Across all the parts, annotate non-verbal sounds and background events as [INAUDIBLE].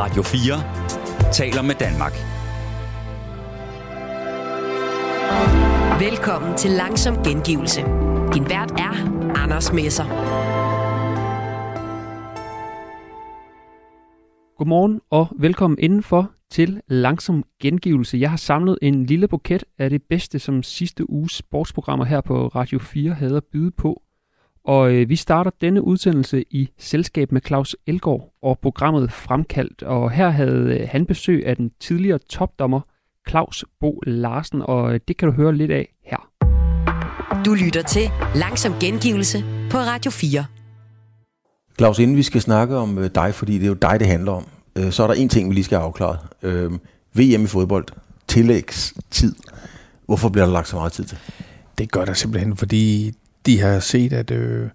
Radio 4 taler med Danmark. Velkommen til Langsom Gengivelse. Din vært er Anders Messer. Godmorgen og velkommen indenfor til Langsom Gengivelse. Jeg har samlet en lille buket af det bedste, som sidste uges sportsprogrammer her på Radio 4 havde at byde på. Og øh, vi starter denne udsendelse i selskab med Claus Elgaard og programmet Fremkaldt. Og her havde øh, han besøg af den tidligere topdommer Claus Bo Larsen, og øh, det kan du høre lidt af her. Du lytter til Langsom Gengivelse på Radio 4. Claus, inden vi skal snakke om øh, dig, fordi det er jo dig, det handler om, øh, så er der en ting, vi lige skal have afklaret. Øh, VM i fodbold, tillægstid. Hvorfor bliver der lagt så meget tid til? Det gør der simpelthen, fordi de har set, at øh,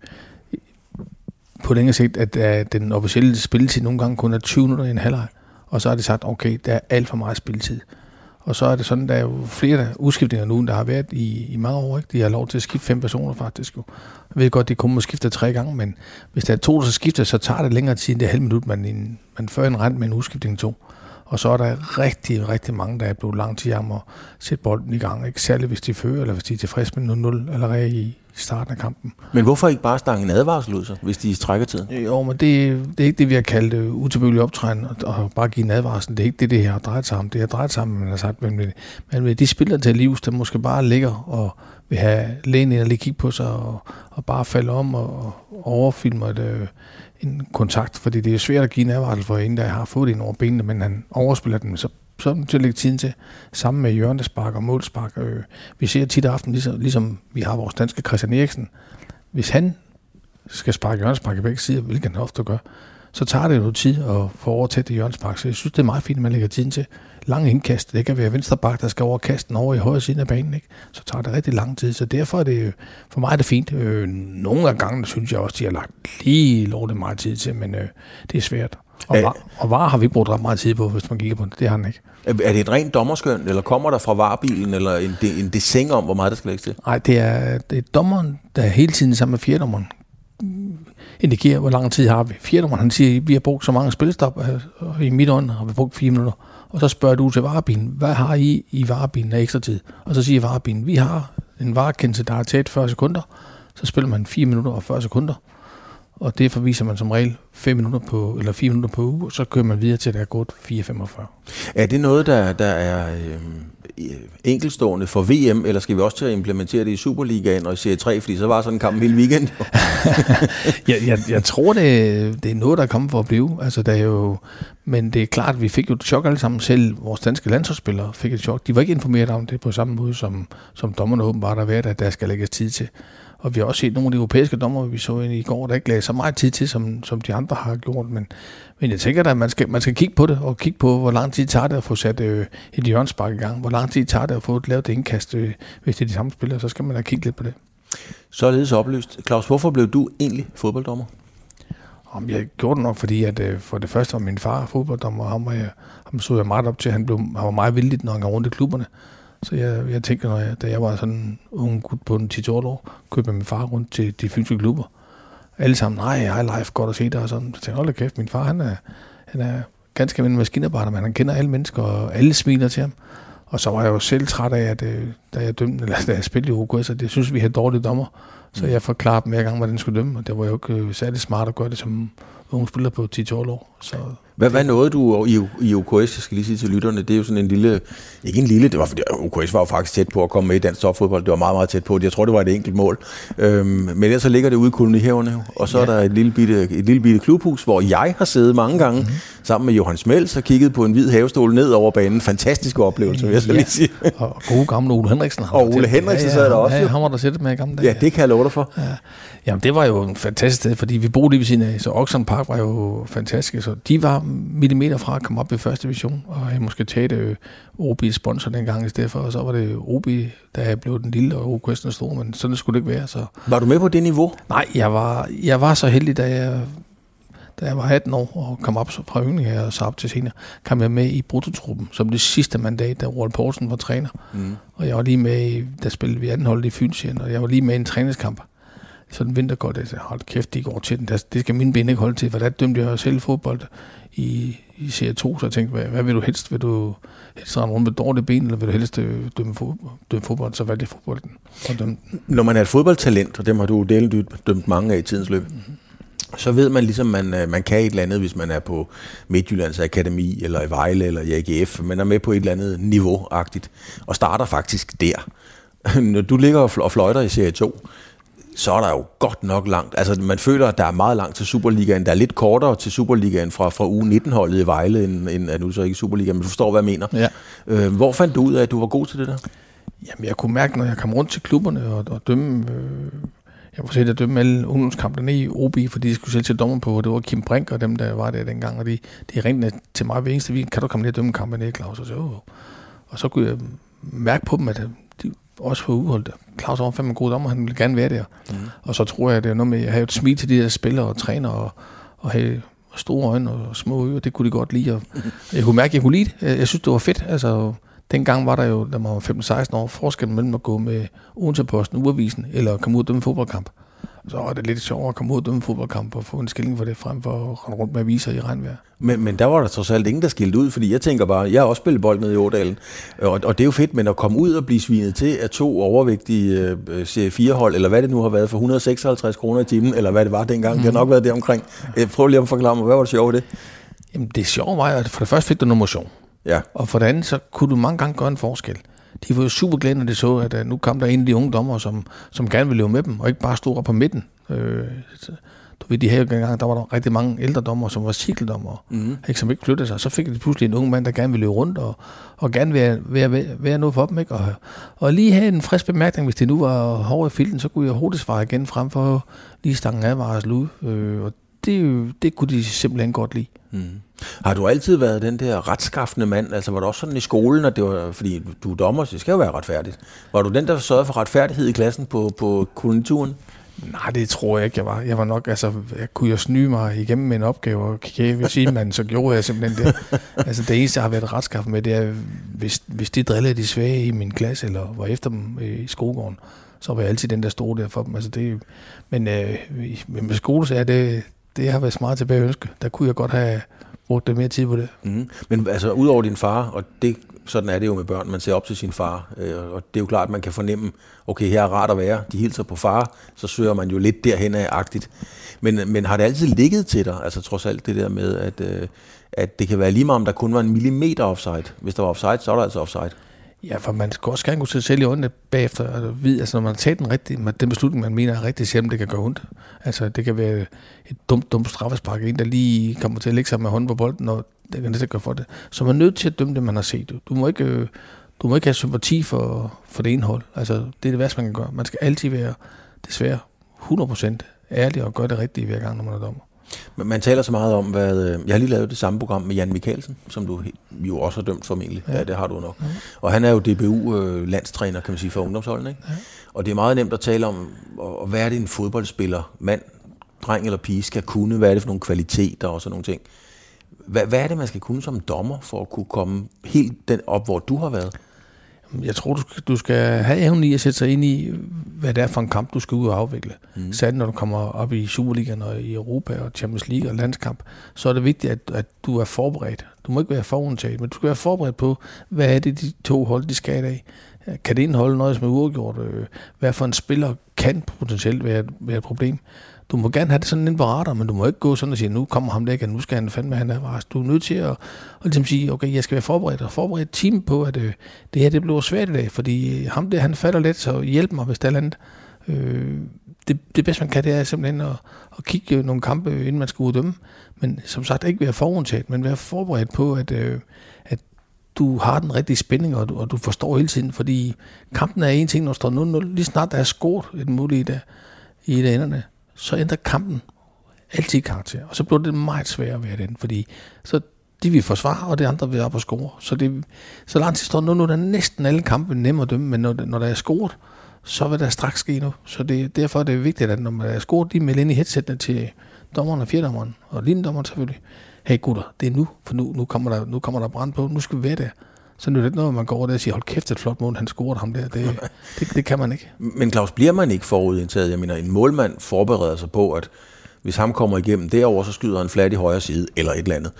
på længere sigt, at, at den officielle spilletid nogle gange kun er 20 minutter i en halvleg. Og så har de sagt, okay, der er alt for meget spilletid. Og så er det sådan, der er jo flere udskiftninger nu, end der har været i, i mange år. Ikke? De har lov til at skifte fem personer faktisk. Jo. Jeg ved godt, de kun må skifte tre gange, men hvis der er to, der skifter, så tager det længere tid end det halve minut, man, en, man fører en rent med en udskiftning to. Og så er der rigtig, rigtig mange, der er blevet lang tid om at sætte bolden i gang. Ikke særligt hvis de fører, eller hvis de er tilfredse med 0-0 allerede i starten af kampen. Men hvorfor ikke bare stange en advarsel ud, så, hvis de trækker tiden? Jo, men det, det er ikke det, vi har kaldt uh, utilbøjelig optræden, og, og bare give en advarsel. Det er ikke det, det her har drejet sig om. Det har drejet sig om, man har sagt, men, men, men de spiller til livs, der måske bare ligger og vil have lægen ind og lige kigge på sig, og, og bare falde om og, og overfilme et, øh, en kontakt, fordi det er svært at give en advarsel for en, der har fået det ind over benene, men han overspiller den, så så er til at lægge tiden til, sammen med hjørnespark og målspark. Øh, vi ser tit aften, ligesom, ligesom vi har vores danske Christian Eriksen. Hvis han skal sparke hjørnespark i begge sider, hvilket han ofte gør, så tager det jo tid at få overtæt det hjørnespark. Så jeg synes, det er meget fint, at man lægger tiden til. Lang indkast, det kan være venstre bak, der skal over kasten over i højre side af banen. Ikke? Så tager det rigtig lang tid. Så derfor er det, for mig er det fint. Øh, nogle af gangene synes jeg også, de har lagt lige lovligt meget tid til, men øh, det er svært. Og, var, og var har vi brugt ret meget tid på, hvis man kigger på det. Det har han ikke. Er det et rent dommerskøn, eller kommer der fra varebilen, eller en, en desing om, hvor meget der skal lægges til? Nej, det er, det er dommeren, der hele tiden sammen med fjerdommeren indikerer, hvor lang tid har vi. Fjernummeren, han siger, vi har brugt så mange spilstop, øh, og i mit ånd har vi brugt fire minutter. Og så spørger du til varebilen, hvad har I i varebilen af ekstra tid? Og så siger varebilen, vi har en varekendelse, der er tæt 40 sekunder. Så spiller man 4 minutter og 40 sekunder og det forviser man som regel 5 minutter på, eller 4 minutter på uge, og så kører man videre til, at der er gået 4,45. Er det noget, der, der er øh, Øh, enkelstående for VM, eller skal vi også til at implementere det i Superligaen og i Serie 3, fordi så var sådan en kamp hele weekend? [LAUGHS] jeg, jeg, jeg tror, det, det er noget, der er kommet for at blive. Altså, der er jo, men det er klart, at vi fik jo et chok alle sammen. Selv vores danske landsholdsspillere fik et chok. De var ikke informeret om det på samme måde, som, som dommerne åbenbart har været, at der skal lægges tid til. Og vi har også set nogle af de europæiske dommer, vi så ind i går, der ikke lagde så meget tid til, som, som de andre har gjort. Men, men jeg tænker at man skal, man skal kigge på det, og kigge på, hvor lang tid tager det at få sat øh, et hjørnspark i gang. Hvor lang tid tager det at få lavet det indkast, øh, hvis det er de samme spillere, så skal man da kigge lidt på det. Således oplyst. Claus, hvorfor blev du egentlig fodbolddommer? Om jeg gjorde det nok, fordi at, øh, for det første var min far fodbolddommer, og ham, var jeg, ham så jeg meget op til. Han, blev, han var meget villig, når han går rundt i klubberne. Så jeg, jeg tænkte, når jeg, da jeg var sådan ung gut på en 10 år, købte jeg min far rundt til de fynske klubber. Alle sammen, nej, jeg live, godt at se dig. Og sådan. Så tænkte jeg, hold da kæft, min far, han er, han er ganske almindelig maskinarbejder, men han kender alle mennesker, og alle smiler til ham. Og så var jeg jo selv træt af, at øh, da jeg dømte, eller da jeg spillede i OKS, at jeg synes, vi havde dårlige dommer. Så mm. jeg forklarede dem hver gang, hvordan den skulle dømme, og det var jo ikke øh, særlig smart at gøre det som unge spiller på 10-12 år. Så hvad, hvad nåede du i, i OKS, jeg skal lige sige til lytterne, det er jo sådan en lille, ikke en lille, det var OKS var jo faktisk tæt på at komme med i dansk topfodbold, det var meget, meget tæt på, jeg tror, det var et enkelt mål. Øhm, men ellers så ligger det ude i kolonihaverne, og så ja. er der et lille, bitte, et lille bitte klubhus, hvor jeg har siddet mange gange, mm-hmm. Sammen med Johan Smels, og kigget på en hvid havestol ned over banen. Fantastisk oplevelse, vil jeg så ja. lige sige. og gode gamle Ole Henriksen. Og Ole Henriksen ja, ja, sad der også. Ja, han var der sættet med i gamle dage. Ja, det kan jeg love dig for. Ja. Jamen, det var jo en fantastisk sted, fordi vi boede lige ved siden af, så Oxon Park var jo fantastisk. Så de var millimeter fra at komme op i første division, og jeg måske tage øh, OB sponsor dengang i stedet for, og så var det OB, der blev den lille, og OKS den store, men sådan skulle det ikke være. Så. Var du med på det niveau? Nej, jeg var, jeg var så heldig, da jeg da jeg var 18 år og kom op fra yngling her og så op til senere, kom jeg med i brutotruppen som det sidste mandat, da Roald Poulsen var træner. Mm. Og jeg var lige med, i, der spillede vi anden hold i Fynsien, og jeg var lige med i en træningskamp sådan vintergodt, jeg hold kæft, de går til den. Det skal mine ben ikke holde til, for der dømte jeg selv fodbold i, i serie 2, så jeg tænkte, hvad, hvad vil du helst? Vil du helst rende rundt med dårlige ben, eller vil du helst øh, dømme, fodbold, dømme fodbold? Så valgte jeg fodbolden. Og dømme. Når man er et fodboldtalent, og dem har du delt dømt mange af i tidens løb, mm-hmm. Så ved man ligesom, man, øh, man kan et eller andet, hvis man er på Midtjyllands Akademi, eller i Vejle, eller i AGF. Man er med på et eller andet niveau-agtigt, og starter faktisk der. [LAUGHS] Når du ligger og fløjter i serie 2, så er der jo godt nok langt. Altså, man føler, at der er meget langt til Superligaen. Der er lidt kortere til Superligaen fra, fra uge 19-holdet i Vejle, end, end at nu så ikke Superligaen, men du forstår, hvad jeg mener. Ja. Øh, hvor fandt du ud af, at du var god til det der? Jamen, jeg kunne mærke, når jeg kom rundt til klubberne og, og dømme... Øh, jeg kunne se, at dømme alle ungdomskampene i OB, fordi de skulle selv til dommer på, det var Kim Brink og dem, der var der dengang, og de, de ringte til mig hver eneste weekend, kan du komme ned og dømme kampen ned, Claus? Og så, oh. og så kunne jeg mærke på dem, at de også for udholdt. Claus var fandme god dommer, han ville gerne være der. Mm. Og så tror jeg, at det er noget med at have et smil til de der spillere og træner, og, og have store øjne og små ører, det kunne de godt lide. Og [LAUGHS] jeg kunne mærke, at jeg kunne lide det. Jeg synes, det var fedt. Altså, dengang var der jo, da man var 15-16 år, forskellen mellem at gå med Odense-posten, uavisen, eller komme ud og dømme fodboldkamp så er det lidt sjovere at komme ud og dømme fodboldkamp og få en skilling for det, frem for at rende rundt med aviser i regnvejr. Men, men der var der trods alt ingen, der skilte ud, fordi jeg tænker bare, jeg har også spillet bold nede i Årdalen, og, og det er jo fedt, men at komme ud og blive svinet til af to overvægtige øh, serie 4-hold, eller hvad det nu har været, for 156 kroner i timen, eller hvad det var dengang, mm. det har nok været det omkring. Øh, prøv lige at forklare mig, hvad var det sjovt det? Jamen det sjove var, at for det første fik du noget motion. Ja. Og for det andet, så kunne du mange gange gøre en forskel de var jo super glade, når de så, at uh, nu kom der en af de unge dommer, som, som gerne ville leve med dem, og ikke bare stå op på midten. Øh, du ved, de her gange, der var der rigtig mange ældre dommer, som var cykeldommer, mm. ikke, som ikke flyttede sig. Så fik de pludselig en ung mand, der gerne ville løbe rundt, og, og gerne være, være, være, være noget for dem. Ikke? Og, og lige have en frisk bemærkning, hvis det nu var hård i filten, så kunne jeg hurtigt svare igen frem for lige stangen af var ud. Øh, og det, det kunne de simpelthen godt lide. Mm. Har du altid været den der retskaffende mand? Altså var du også sådan i skolen, at det var, fordi du er dommer, så det skal jo være retfærdigt. Var du den, der sørgede for retfærdighed i klassen på, på kolonituren? Nej, det tror jeg ikke, jeg var. Jeg var nok, altså, jeg kunne jo snyde mig igennem en opgave og kigge ved sige, men så gjorde jeg simpelthen det. [LAUGHS] altså, det eneste, jeg har været retskaffet med, det er, hvis, hvis de drillede de svage i min klasse, eller var efter dem i skolegården, så var jeg altid den, der stod der for dem. Altså, det, men øh, med skole, så er det, det har været smart tilbage at ønske. Der kunne jeg godt have brugt det mere tid på det. Mm. Men altså, udover din far, og det, sådan er det jo med børn, man ser op til sin far, øh, og det er jo klart, at man kan fornemme, okay, her er rart at være, de hilser på far, så søger man jo lidt derhen af-agtigt. Men, men har det altid ligget til dig, altså trods alt det der med, at, øh, at det kan være lige meget, om der kun var en millimeter offside. Hvis der var offside, så er der altså offside. Ja, for man skal også gerne kunne se selv i øjnene bagefter. Altså, vide, altså, når man har taget den, rigtige, den beslutning, man mener er rigtig, selvom det kan gøre ondt. Altså, det kan være et dumt, dumt straffespark. En, der lige kommer til at lægge sig med hånden på bolden, og det kan næsten gøre for det. Så man er nødt til at dømme det, man har set. Du må ikke, øh, du må ikke have sympati for, for det indhold. Altså, det er det værste, man kan gøre. Man skal altid være, desværre, 100% ærlig og gøre det rigtige hver gang, når man er dommer. Man taler så meget om, hvad... Øh, jeg har lige lavet det samme program med Jan Mikkelsen, som du jo også har dømt formentlig. Ja, ja det har du nok. Ja. Og han er jo DBU-landstræner, øh, kan man sige, for ungdomsholdene. Ikke? Ja. Og det er meget nemt at tale om, hvad er det en fodboldspiller, mand, dreng eller pige, skal kunne? Hvad er det for nogle kvaliteter og sådan nogle ting? Hvad, hvad er det, man skal kunne som dommer, for at kunne komme helt den op, hvor du har været? Jeg tror, du skal, du skal have evnen i at sætte sig ind i, hvad det er for en kamp, du skal ud og afvikle. Mm. Særligt når du kommer op i Superligaen og i Europa og Champions League og landskamp, så er det vigtigt, at, at du er forberedt. Du må ikke være forudtaget, men du skal være forberedt på, hvad er det, de to hold, de skal af. Kan det indeholde noget, som er uafgjort? Hvad for en spiller kan potentielt være, være et problem? Du må gerne have det sådan en på radar, men du må ikke gå sådan og sige, nu kommer ham der ikke, nu skal han fandme, han er Du er nødt til at, at ligesom sige, okay, jeg skal være forberedt, og forberedt team på, at øh, det her det bliver svært i dag, fordi øh, ham der, han falder lidt, så hjælp mig, hvis der er andet. Øh, det, det bedste, man kan, det er simpelthen at, at kigge nogle kampe, øh, inden man skal uddømme. Men som sagt, ikke være forundtaget, men være forberedt på, at, øh, at du har den rigtige spænding, og du, og du forstår hele tiden, fordi kampen er en ting, når der står 0-0. Lige snart der er scoret et muligt i, i det enderne, så ændrer kampen altid karakter. Og så bliver det meget sværere at være den, fordi så de vil forsvare, og det andre vil op og score. Så, det, så langt til står nu, nu er der næsten alle kampe nemme at dømme, men når, når der er scoret, så vil der straks ske nu. Så det, derfor er det vigtigt, at når man er scoret, de melder ind i headsetene til dommeren og fjerdommeren, og linjedommeren selvfølgelig. Hey gutter, det er nu, for nu, nu, kommer, der, nu kommer der brand på, nu skal vi være der. Så nu er det ikke noget, man går over der og siger, hold kæft, et flot mål, han scorede ham der. Det, [LAUGHS] det, det kan man ikke. Men Claus, bliver man ikke forudindtaget? Jeg mener, en målmand forbereder sig på, at hvis ham kommer igennem derover, så skyder han flat i højre side, eller et eller andet.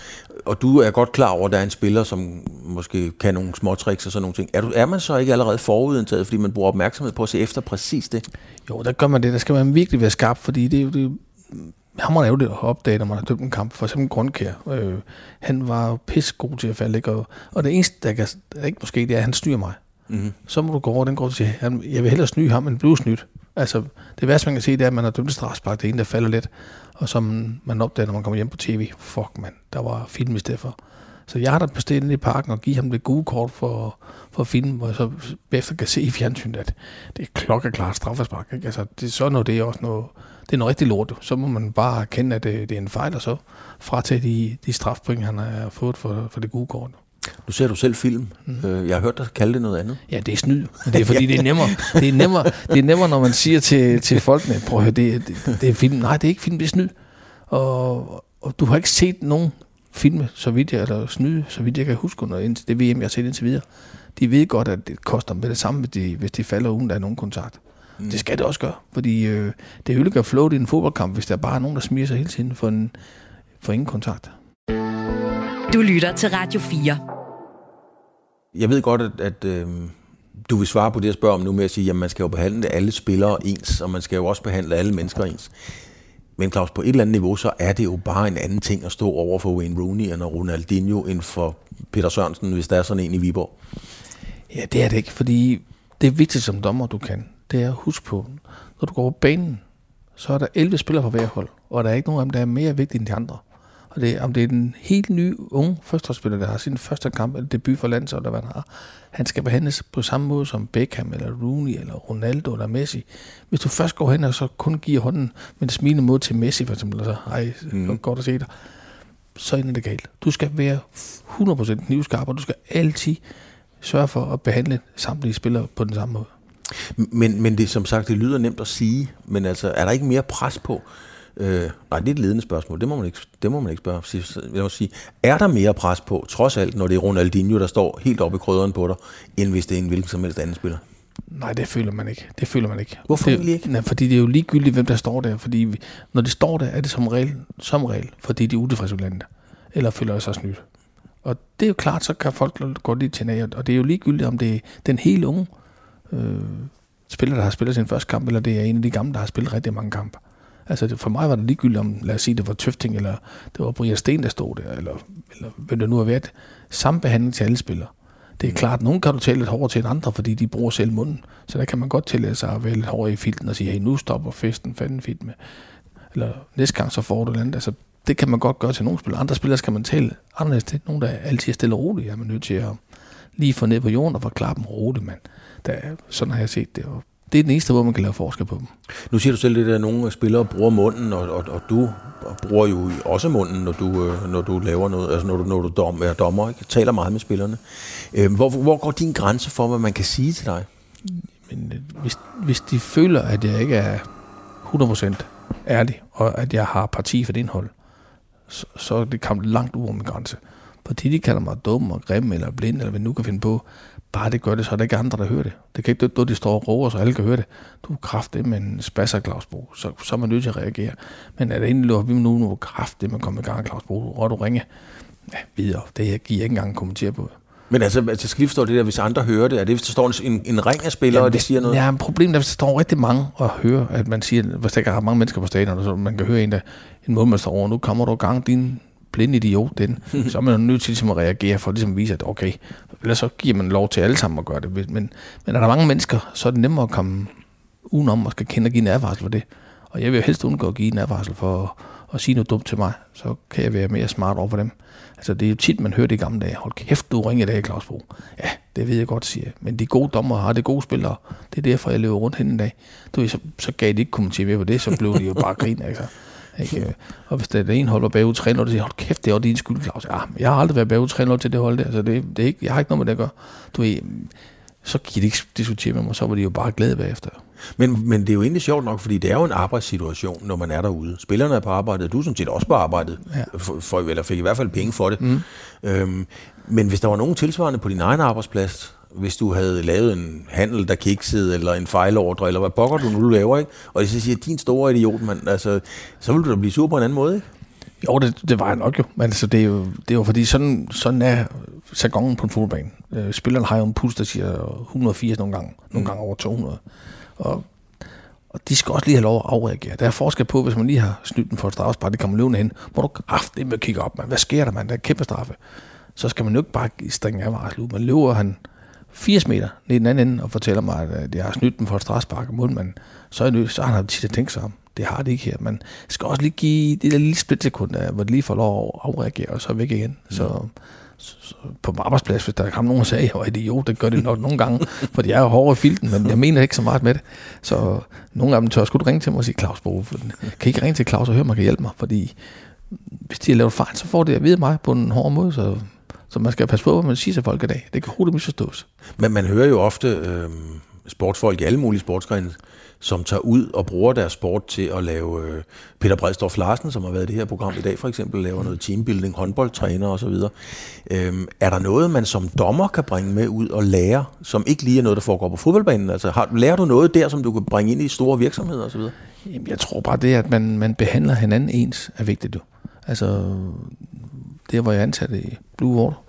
og du er godt klar over, at der er en spiller, som måske kan nogle små tricks og sådan nogle ting. Er, du, er man så ikke allerede forudindtaget, fordi man bruger opmærksomhed på at se efter præcis det? Jo, der gør man det. Der skal man virkelig være skarp, fordi det er jo det, hammer er det at opdage, når man har dømt en kamp. For eksempel Grundkær. Øh, han var pisse god til at falde. Ikke? Og, og det eneste, der, kan, der ikke måske, det er, at han styrer mig. Mm-hmm. Så må du gå over den grund og sige, at jeg vil hellere snyde ham, end blive snydt. Altså, det værste, man kan se, det er, at man har dømt strafspark. Det er en, der falder lidt. Og som man opdager, når man kommer hjem på tv. Fuck, man, der var film i stedet for. Så jeg har da bestilt i parken og give ham det gode kort for, for film, hvor jeg så efter kan se i fjernsynet, at det er klokkeklart straffespark. Ikke? Altså, det er sådan noget, det er også noget, det er noget rigtig lort. Så må man bare erkende, at det, det er en fejl, og så fratage de, de strafpoint, han har fået for, for det gode kort. Nu ser du selv film. Mm. Jeg har hørt dig kalde det noget andet. Ja, det er snyd. Det er fordi, det er nemmere. Det er nemmere, det er nemmere når man siger til, til folkene, prøv at høre, det, det, det er film. Nej, det er ikke film, det er snyd. Og, og du har ikke set nogen film, så vidt jeg, eller snyde, så vidt jeg kan huske under det VM, jeg har set indtil videre. De ved godt, at det koster med det samme, hvis de, hvis de falder uden der er nogen kontakt. Mm. Det skal det også gøre, fordi øh, det ødelægger float i en fodboldkamp, hvis der bare er nogen, der smiger sig hele tiden for, en, for ingen kontakt. Du lytter til Radio 4. Jeg ved godt, at, at øh, du vil svare på det, jeg spørger om nu med at sige, at man skal jo behandle alle spillere ens, og man skal jo også behandle alle mennesker ens. Men Claus, på et eller andet niveau, så er det jo bare en anden ting at stå over for Wayne Rooney og Ronaldinho end for Peter Sørensen, hvis der er sådan en i Viborg. Ja, det er det ikke, fordi det er vigtigt som dommer, du kan. Det er at huske på, når du går på banen, så er der 11 spillere på hver hold, og der er ikke nogen af dem, der er mere vigtige end de andre. Og det, om det er den helt nye unge førsteholdsspiller, der har sin første kamp eller debut for landsholdet, eller hvad han har, han skal behandles på samme måde som Beckham, eller Rooney, eller Ronaldo, eller Messi. Hvis du først går hen og så kun giver hånden med en smilende måde til Messi, for eksempel, og så, ej, mm. godt at se dig, så er det galt. Du skal være 100% knivskarp, og du skal altid sørge for at behandle samtlige spillere på den samme måde. Men, men det som sagt, det lyder nemt at sige, men altså, er der ikke mere pres på? Øh, nej, det er et ledende spørgsmål. Det må man ikke, det må man ikke spørge. Jeg må sige, er der mere pres på, trods alt, når det er Ronaldinho, der står helt oppe i krydderen på dig, end hvis det er en hvilken som helst anden spiller? Nej, det føler man ikke. Det føler man ikke. Hvorfor det, ikke? Nej, fordi det er jo ligegyldigt, hvem der står der. Fordi vi, når det står der, er det som regel, som regel fordi de er utilfredse med landet. Eller føler sig snydt. Og det er jo klart, så kan folk gå lidt til af. Og det er jo ligegyldigt, om det er den helt unge øh, spiller, der har spillet sin første kamp, eller det er en af de gamle, der har spillet rigtig mange kampe. Altså for mig var det ligegyldigt om, lad os sige, det var Tøfting, eller det var Brian Sten, der stod der, eller, eller hvem det nu har været. Samme behandling til alle spillere. Det er mm. klart, at nogen kan du tale lidt hårdere til end andre, fordi de bruger selv munden. Så der kan man godt tillade sig at være lidt hårdere i filten og sige, hey, nu stopper festen, fanden fedt med. Eller næste gang, så får du et andet. Altså, det kan man godt gøre til nogle spillere. Andre spillere skal man tale anderledes til. Nogle, der er altid stille og roligt, er man nødt til at lige få ned på jorden og forklare dem roligt, mand. Der, sådan har jeg set det, og det er den eneste måde, man kan lave forskel på dem. Nu siger du selv det, at nogle spillere bruger munden, og, og, og du bruger jo også munden, når du, øh, når du laver noget, altså når du, når du dom, er dommer, ikke? taler meget med spillerne. Øh, hvor, hvor går din grænse for, hvad man kan sige til dig? Men øh, hvis, hvis de føler, at jeg ikke er 100% ærlig, og at jeg har parti for det indhold, så, så er det kommet langt ud over min grænse. Fordi de kalder mig dum og grim eller blind, eller hvad nu kan finde på, bare det gør det, så er der ikke andre, der hører det. Det kan ikke det, de står og råber, så alle kan høre det. Du er kraftig med en spasser, Claus Bo. Så, så er man nødt til at reagere. Men er det egentlig lov, vi nu nu kraftigt, man kommer i gang, Claus Bo, og du ringe ja, videre. Det her giver jeg ikke engang en kommentar på. Men altså, altså skal står det der, hvis andre hører det, er det, hvis der står en, en ring af spillere, Jamen, og det siger noget? Ja, problemet er, hvis der står rigtig mange og hører, at man siger, hvis der ikke er mange mennesker på stadion, så man kan høre en, der, en måde, man står over, nu kommer du i gang, din blind idiot, den, [LAUGHS] så er man nødt til ligesom at reagere for ligesom at vise, at okay, ellers så giver man lov til alle sammen at gøre det. Men, men er der mange mennesker, så er det nemmere at komme udenom og skal kende og give en advarsel for det. Og jeg vil jo helst undgå at give en advarsel for at, at sige noget dumt til mig. Så kan jeg være mere smart over for dem. Altså det er jo tit, man hører det i gamle dage. Hold kæft, du ringer i dag, Claus Bo. Ja, det ved jeg godt, siger Men de gode dommer har det gode spillere. Det er derfor, jeg løber rundt hen en dag. Du ved, så, så gav de ikke kommentere mere på det, så blev de jo bare [LAUGHS] grin. Altså. Ikke? Og hvis det er en hold, der bagud 3 så siger hold kæft, det er din skyld, Claus. Ja, jeg har aldrig været bagud 3 til det hold der, så det, det er ikke, jeg har ikke noget med det at gøre. Du ved, så kan de ikke diskutere med mig, så var de jo bare glade bagefter. Men, men det er jo egentlig sjovt nok, fordi det er jo en arbejdssituation, når man er derude. Spillerne er på arbejdet, du er sådan set også på arbejdet, ja. for, for, eller fik i hvert fald penge for det. Mm. Øhm, men hvis der var nogen tilsvarende på din egen arbejdsplads, hvis du havde lavet en handel, der kiksede, eller en fejlordre, eller hvad pokker du nu laver, ikke? og så siger, din store idiot, man, altså, så ville du da blive sur på en anden måde, ikke? Jo, det, det var jeg nok jo. Men altså, det, er jo, det er jo fordi, sådan, sådan er jargonen på en fodboldbane. Øh, spillerne har jo en puls, der siger 180 nogle gange, nogle mm. gange over 200. Og, og de skal også lige have lov at afreagere. Der er forskel på, hvis man lige har snydt den for et straffespark, det kommer løbende hen. Må du haft det med at kigge op, man. Hvad sker der, man? Der er kæmpe straffe. Så skal man jo ikke bare stringe af varsel ud. Man løber han 80 meter ned i den anden ende og fortæller mig, at jeg har snydt den for et straffespark og målmanden, så, er det, så har han tit at tænke sig om. Det har det ikke her. Man skal også lige give det der lille splitsekund, hvor det lige får lov at afreagere, og så er væk igen. Mm. Så, så, så, på arbejdsplads, hvis der kom nogen og sagde, at jeg var idiot, det gør det nok nogle gange, for jeg er jo hårdere i filten, men jeg mener ikke så meget med det. Så nogle af dem tør skulle ringe til mig og sige, Claus Bove, kan I ikke ringe til Claus og høre, man kan hjælpe mig? Fordi hvis de har lavet fejl, så får det at vide mig på en hård måde, så, så man skal passe på, hvad man siger til folk i dag. Det kan hurtigt misforstås. Men man hører jo ofte øh, sportsfolk i alle mulige sportsgrene, som tager ud og bruger deres sport til at lave... Øh, Peter Bredstof Larsen, som har været i det her program i dag for eksempel, laver noget teambuilding, håndboldtræner osv. Øhm, er der noget, man som dommer kan bringe med ud og lære, som ikke lige er noget, der foregår på fodboldbanen? Altså, har, lærer du noget der, som du kan bringe ind i store virksomheder osv.? Jamen, jeg tror bare det, at man, man behandler hinanden ens, er vigtigt. Altså, det hvor jeg er ansat i Blue Water,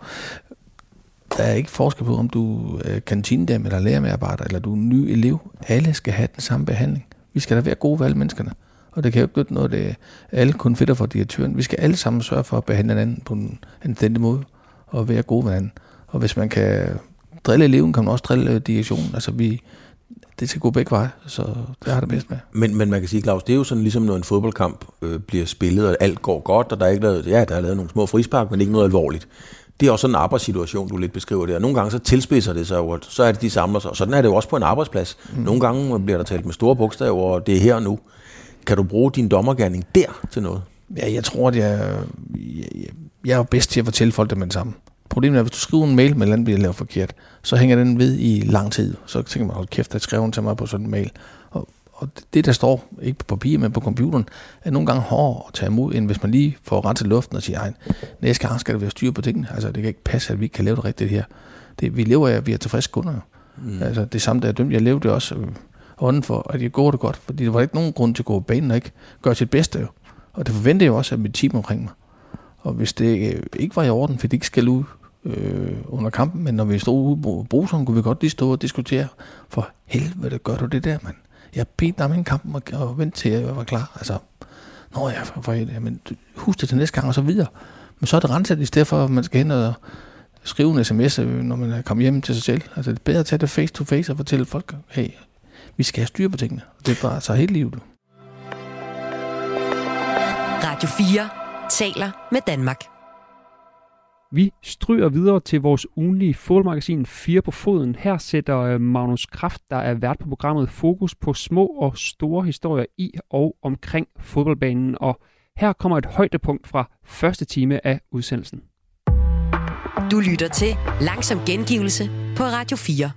der er ikke forskel på, om du er kantinedam eller lærermedarbejder, eller du er en ny elev. Alle skal have den samme behandling. Vi skal da være gode ved alle menneskerne. Og det kan jo ikke noget, det er øh, alle kun fedt for direktøren. Vi skal alle sammen sørge for at behandle hinanden på en anstændig måde, og være gode ved hinanden. Og hvis man kan drille eleven, kan man også drille øh, direktionen. Altså vi, det skal gå begge veje, så det har det bedst med. Men, men man kan sige, Claus, det er jo sådan ligesom, når en fodboldkamp øh, bliver spillet, og alt går godt, og der er ikke lavet, ja, der er lavet nogle små frispark, men ikke noget alvorligt det er også sådan en arbejdssituation, du lidt beskriver. Og nogle gange så tilspidser det sig jo, så er det, de samler sig. Og sådan er det jo også på en arbejdsplads. Mm. Nogle gange bliver der talt med store bogstaver, og det er her og nu. Kan du bruge din dommergærning der til noget? Ja, jeg tror, at jeg, jeg, jeg er bedst til at fortælle folk det med det samme. Problemet er, at hvis du skriver en mail med noget, bliver lavet forkert, så hænger den ved i lang tid. Så tænker man, hold kæft, at skrive til mig på sådan en mail og det, der står, ikke på papir, men på computeren, er nogle gange hårdere at tage imod, end hvis man lige får renset luften og siger, ej, næste gang skal der være styr på tingene. Altså, det kan ikke passe, at vi ikke kan lave det rigtigt her. Det, vi lever af, at vi er tilfredse kunder. Mm. Altså, det samme, der er dømt. Jeg levede også øh, ånden for, at jeg går det godt, fordi der var ikke nogen grund til at gå på banen og ikke gøre sit bedste. Jo. Og det forventede jeg også af mit team omkring mig. Og hvis det øh, ikke var i orden, fordi de ikke skal ud øh, under kampen, men når vi stod ude på bruseren, kunne vi godt lige stå og diskutere, for helvede gør du det der, mand jeg bedte dig en kamp og, og vente til, jeg var klar. Altså, nå ja, for, for men husk det til næste gang og så videre. Men så er det renset i stedet for, at man skal hen og skrive en sms, øh, når man er kommet hjem til sig selv. Altså, det er bedre at tage det face to face og fortælle folk, hey, vi skal have styr på tingene. Det er bare så helt livet. Radio 4 taler med Danmark. Vi stryger videre til vores ugenlige fodboldmagasin 4 på foden. Her sætter øh, Magnus Kraft, der er vært på programmet, fokus på små og store historier i og omkring fodboldbanen. Og her kommer et højdepunkt fra første time af udsendelsen. Du lytter til Langsom Gengivelse på Radio 4.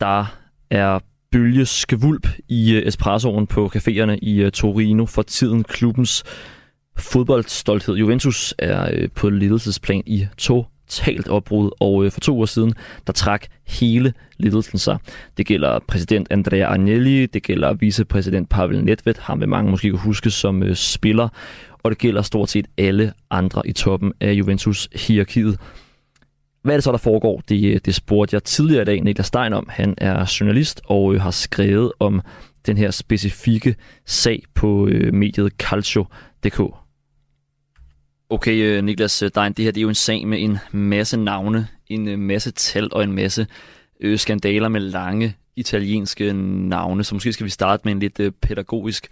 Der er bølgeskvulp i øh, espressoen på caféerne i øh, Torino for tiden. Klubbens fodboldstolthed. Juventus er øh, på ledelsesplan i totalt opbrud, og øh, for to år siden, der trak hele ledelsen sig. Det gælder præsident Andrea Agnelli, det gælder vicepræsident Pavel Nedved, ham vil mange måske kunne huske som øh, spiller, og det gælder stort set alle andre i toppen af Juventus-hierarkiet. Hvad er det så, der foregår? Det, øh, det spurgte jeg tidligere i dag Niklas Stein om. Han er journalist og øh, har skrevet om den her specifikke sag på øh, mediet Calcio.dk. Okay, øh, Niklas øh, Dein, det her det er jo en sag med en masse navne, en øh, masse tal og en masse øh, skandaler med lange italienske navne. Så måske skal vi starte med en lidt øh, pædagogisk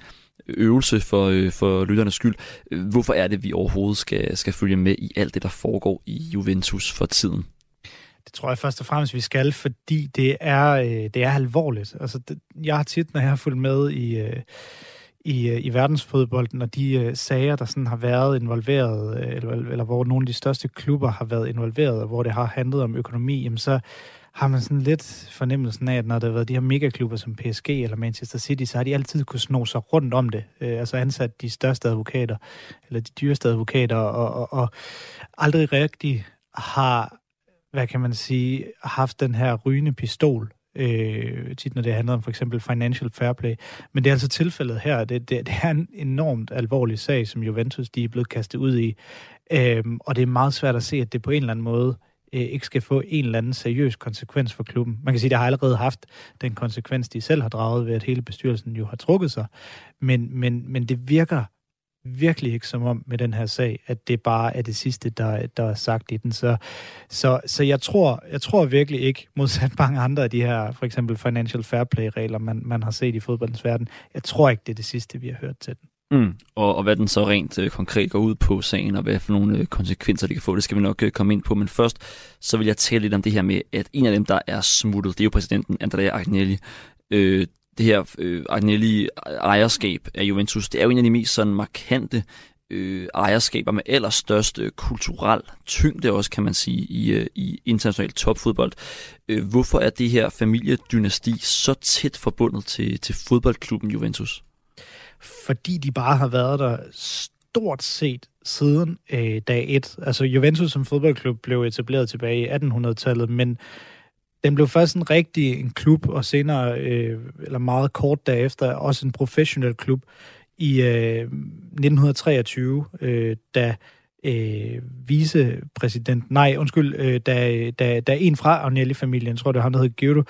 øvelse for, øh, for lytternes skyld. Hvorfor er det, vi overhovedet skal, skal følge med i alt det, der foregår i Juventus for tiden? Det tror jeg først og fremmest, vi skal, fordi det er, øh, det er alvorligt. Altså, det, jeg har tit, når jeg har fulgt med i... Øh, i, øh, i verdensfodbolden, og de øh, sager, der sådan har været involveret, øh, eller, eller hvor nogle af de største klubber har været involveret, og hvor det har handlet om økonomi, jamen så har man sådan lidt fornemmelsen af, at når der har været de her megaklubber som PSG eller Manchester City, så har de altid kunne sno sig rundt om det. Øh, altså ansat de største advokater, eller de dyreste advokater, og, og, og aldrig rigtig har, hvad kan man sige, haft den her rygende pistol øh, tit når det handler om for eksempel financial fair play. Men det er altså tilfældet her. Det, det, det er en enormt alvorlig sag, som Juventus de er blevet kastet ud i. øh, og det er meget svært at se, at det på en eller anden måde øh, ikke skal få en eller anden seriøs konsekvens for klubben. Man kan sige, at det har allerede haft den konsekvens, de selv har draget ved, at hele bestyrelsen jo har trukket sig. Men, men, men det virker virkelig ikke som om med den her sag, at det bare er det sidste, der, der er sagt i den. Så, så, så jeg, tror, jeg tror virkelig ikke, modsat [LAUGHS] mange andre af de her, for eksempel financial fair play-regler, man, man har set i fodboldens verden, jeg tror ikke, det er det sidste, vi har hørt til den. Mm. Og, og hvad den så rent øh, konkret går ud på sagen, og hvad for nogle øh, konsekvenser det kan få, det skal vi nok øh, komme ind på. Men først, så vil jeg tale lidt om det her med, at en af dem, der er smuttet, det er jo præsidenten Andrea Agnelli. Øh, det her øh, Agnelli ejerskab af Juventus, det er jo en af de mest sådan markante øh, ejerskaber med allerstørste øh, kulturel tyngde også, kan man sige, i, øh, i international topfodbold. Øh, hvorfor er det her familiedynasti så tæt forbundet til, til fodboldklubben Juventus? fordi de bare har været der stort set siden øh, dag 1. Altså Juventus som fodboldklub blev etableret tilbage i 1800-tallet, men den blev først en rigtig en klub, og senere, øh, eller meget kort derefter, også en professionel klub i øh, 1923, øh, da øh, vicepræsident, nej, undskyld, øh, da, da, da en fra Agnelli-familien, tror det han der hed Giotto,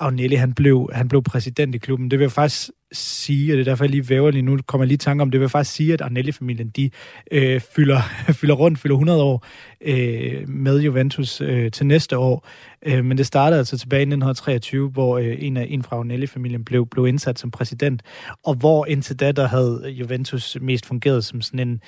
Agnelli, han blev, han blev præsident i klubben. Det vil faktisk sige, og det er derfor, jeg lige væver lige nu, kommer jeg lige i tanke om, det vil faktisk sige, at Arnelli-familien, de øh, fylder, [LAUGHS] fylder rundt, fylder 100 år øh, med Juventus øh, til næste år. Øh, men det startede altså tilbage i 1923, hvor øh, en af en fra Arnelli-familien blev, blev indsat som præsident, og hvor indtil da, der havde Juventus mest fungeret som sådan en,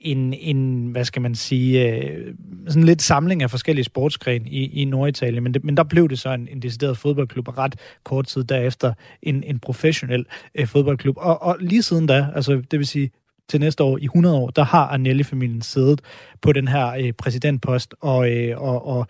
en, en hvad skal man sige, øh, sådan lidt samling af forskellige sportsgren i, i Norditalien, men, det, men der blev det så en, en decideret fodboldklub, og ret kort tid derefter en, en professionel øh, fodboldklub. Og, og lige siden da, altså det vil sige til næste år, i 100 år, der har Agnelli-familien siddet på den her øh, præsidentpost, og, øh, og, og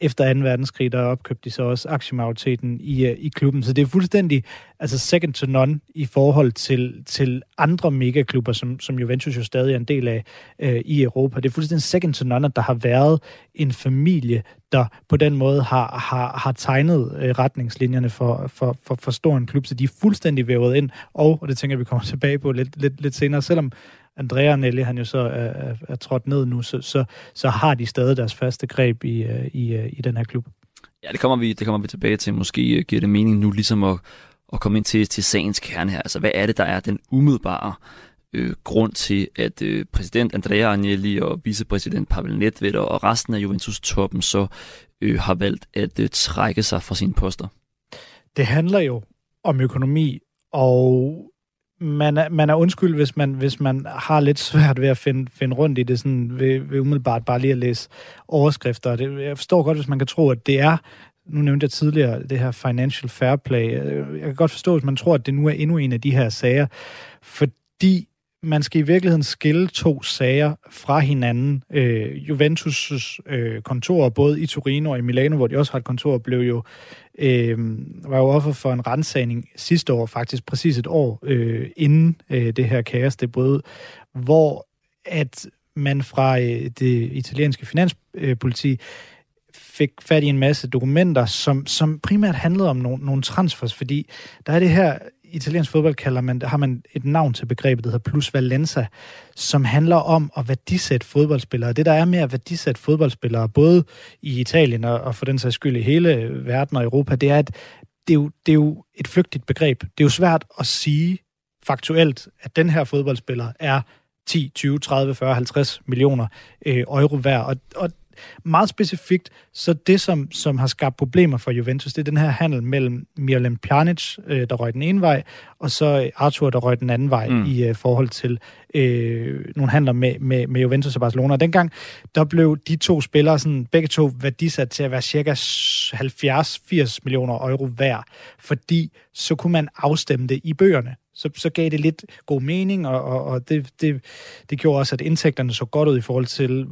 efter 2. verdenskrig, der opkøbte de så også aktiemajoriteten i, øh, i klubben. Så det er fuldstændig altså second to none i forhold til, til andre megaklubber, som, som Juventus jo stadig er en del af øh, i Europa. Det er fuldstændig second to none, at der har været en familie, der på den måde har, har, har tegnet øh, retningslinjerne for, for, for, for stor en klub, så de er fuldstændig vævet ind, og, og det tænker jeg, vi kommer [LAUGHS] tilbage på lidt, lidt, lidt senere, selvom Andrea Nelly, han jo så er, er, er trådt ned nu, så, så, så har de stadig deres faste greb i, øh, i, øh, i den her klub. Ja, det kommer vi, det kommer vi tilbage til. Måske øh, giver det mening nu ligesom at, at komme ind til, til sagens kerne her. Altså, hvad er det, der er den umiddelbare øh, grund til, at øh, præsident Andrea Agnelli og vicepræsident Pavel Nedved og resten af Juventus-toppen så øh, har valgt at øh, trække sig fra sine poster? Det handler jo om økonomi, og man er, man er undskyld, hvis man, hvis man har lidt svært ved at finde, finde rundt i det, sådan ved, ved umiddelbart bare lige at læse overskrifter. Det, jeg forstår godt, hvis man kan tro, at det er, nu nævnte jeg tidligere, det her financial fair play. Jeg kan godt forstå, hvis man tror, at det nu er endnu en af de her sager, fordi man skal i virkeligheden skille to sager fra hinanden. Øh, Juventus' øh, kontor, både i Torino og i Milano, hvor de også har et kontor, blev jo øh, var jo offer for en rensagning sidste år, faktisk præcis et år øh, inden øh, det her kaos det brød, hvor at man fra øh, det italienske finanspoliti fik fat i en masse dokumenter, som, som primært handlede om nogle, nogle transfers, fordi der er det her italiensk fodbold kalder man, har man et navn til begrebet, der hedder plus valenza, som handler om at værdisætte fodboldspillere. Det, der er med at værdisætte fodboldspillere, både i Italien og, og for den sags skyld i hele verden og Europa, det er, at det er, jo, det er jo et flygtigt begreb. Det er jo svært at sige faktuelt, at den her fodboldspiller er 10, 20, 30, 40, 50 millioner øh, euro værd. Og, og meget specifikt, så det, som, som har skabt problemer for Juventus, det er den her handel mellem Miralem Pjanic, øh, der røg den ene vej, og så Arthur, der røg den anden vej mm. i øh, forhold til øh, nogle handler med, med, med Juventus og Barcelona. Og dengang, der blev de to spillere, sådan, begge to værdisat til at være cirka 70-80 millioner euro hver, fordi så kunne man afstemme det i bøgerne så, så gav det lidt god mening, og, og, og det, det, det gjorde også, at indtægterne så godt ud i forhold til,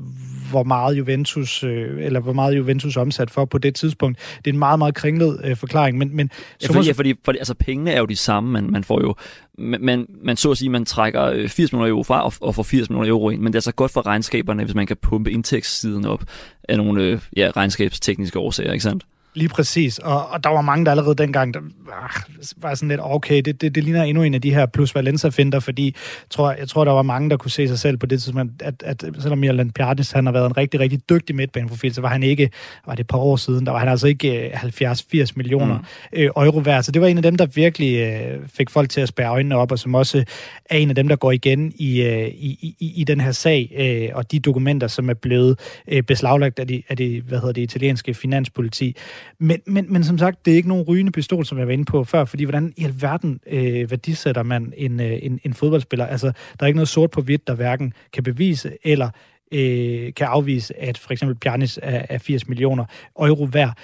hvor meget Juventus, øh, eller hvor meget Juventus omsat for på det tidspunkt. Det er en meget, meget kringlet øh, forklaring, men... men ja, fordi, ja, fordi, fordi altså, pengene er jo de samme, man, man får jo... Man, man så at sige, man trækker 80 øh, millioner euro fra og, og får 80 millioner euro ind, men det er så godt for regnskaberne, hvis man kan pumpe indtægtssiden op af nogle øh, ja, regnskabstekniske årsager, ikke sandt? Lige præcis, og, og der var mange, der allerede dengang der, ah, var sådan lidt, okay, det, det, det ligner endnu en af de her plus Valenza-finder, fordi tror, jeg tror, der var mange, der kunne se sig selv på det tidspunkt, at, at, at selvom Mirland Pjarnis, han har været en rigtig, rigtig dygtig midtbaneprofil, så var han ikke, var det et par år siden, der var han altså ikke 70-80 øh, millioner mm. øh, euro værd, så det var en af dem, der virkelig øh, fik folk til at spære øjnene op, og som også er en af dem, der går igen i, øh, i, i, i den her sag, øh, og de dokumenter, som er blevet øh, beslaglagt af de, af de hvad hedder det, italienske finanspoliti. Men, men, men som sagt, det er ikke nogen rygende pistol, som jeg var inde på før, fordi hvordan i alverden øh, værdisætter man en, øh, en, en fodboldspiller? Altså, der er ikke noget sort på hvidt, der hverken kan bevise eller øh, kan afvise, at for eksempel Pjanis er, er 80 millioner euro værd.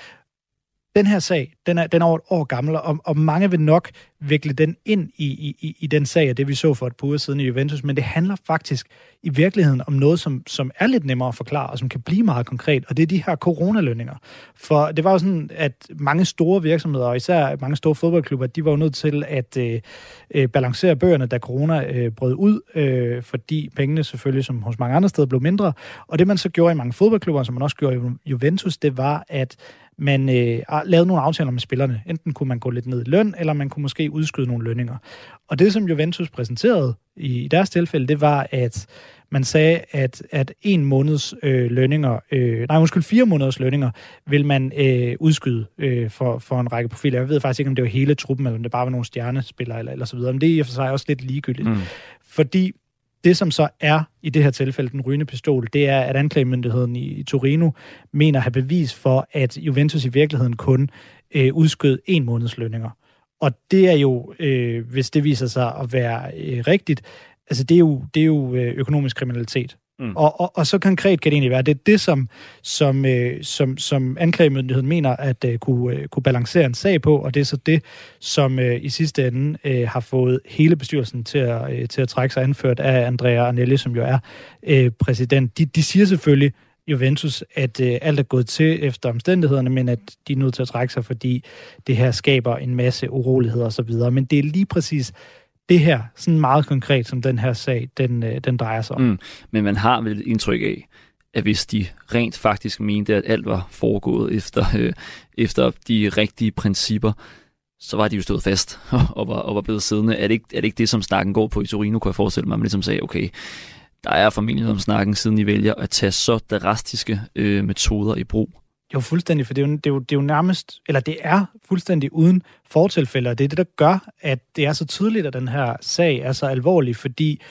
Den her sag, den er, den er over et år gammel, og, og mange vil nok vikle den ind i, i, i den sag, og det vi så for et par uger siden i Juventus, men det handler faktisk i virkeligheden om noget, som, som er lidt nemmere at forklare, og som kan blive meget konkret, og det er de her coronalønninger. For det var jo sådan, at mange store virksomheder, og især mange store fodboldklubber, de var jo nødt til at øh, øh, balancere bøgerne, da corona øh, brød ud, øh, fordi pengene selvfølgelig, som hos mange andre steder, blev mindre. Og det man så gjorde i mange fodboldklubber, som man også gjorde i Juventus, det var, at man øh, lavede nogle aftaler med spillerne. Enten kunne man gå lidt ned i løn, eller man kunne måske udskyde nogle lønninger. Og det, som Juventus præsenterede i, i deres tilfælde, det var, at man sagde, at, at en måneds øh, lønninger, øh, nej, undskyld, fire måneders lønninger, vil man øh, udskyde øh, for, for en række profiler. Jeg ved faktisk ikke, om det var hele truppen, eller om det bare var nogle stjernespillere, eller, eller så videre. Men det er i og for sig også lidt ligegyldigt. Mm. Fordi det, som så er i det her tilfælde den rygende pistol, det er, at anklagemyndigheden i, Torino mener at have bevis for, at Juventus i virkeligheden kun øh, udskød en måneds lønninger. Og det er jo, øh, hvis det viser sig at være øh, rigtigt, altså det er jo, det er jo øh, økonomisk kriminalitet. Mm. Og, og, og så konkret kan det egentlig være, det er det, som, som, øh, som, som anklagemyndigheden mener at øh, kunne, øh, kunne balancere en sag på, og det er så det, som øh, i sidste ende øh, har fået hele bestyrelsen til at, øh, til at trække sig anført af Andrea Arnelli, som jo er øh, præsident. De, de siger selvfølgelig, Juventus, at øh, alt er gået til efter omstændighederne, men at de er nødt til at trække sig, fordi det her skaber en masse uroligheder osv. Men det er lige præcis det her, sådan meget konkret, som den her sag, den, øh, den drejer sig om. Mm. Men man har vel et indtryk af, at hvis de rent faktisk mente, at alt var foregået efter, øh, efter de rigtige principper, så var de jo stået fast [LAUGHS] og var, og var blevet siddende. Er det, ikke, er det ikke det, som snakken går på i Torino, kunne jeg forestille mig, man ligesom sagde, okay, der er formentlig om snakken, siden I vælger at tage så drastiske øh, metoder i brug. Jo, fuldstændig, for det er jo, det, er jo, det er jo nærmest, eller det er fuldstændig uden fortilfælde, og det er det, der gør, at det er så tydeligt, at den her sag er så alvorlig, fordi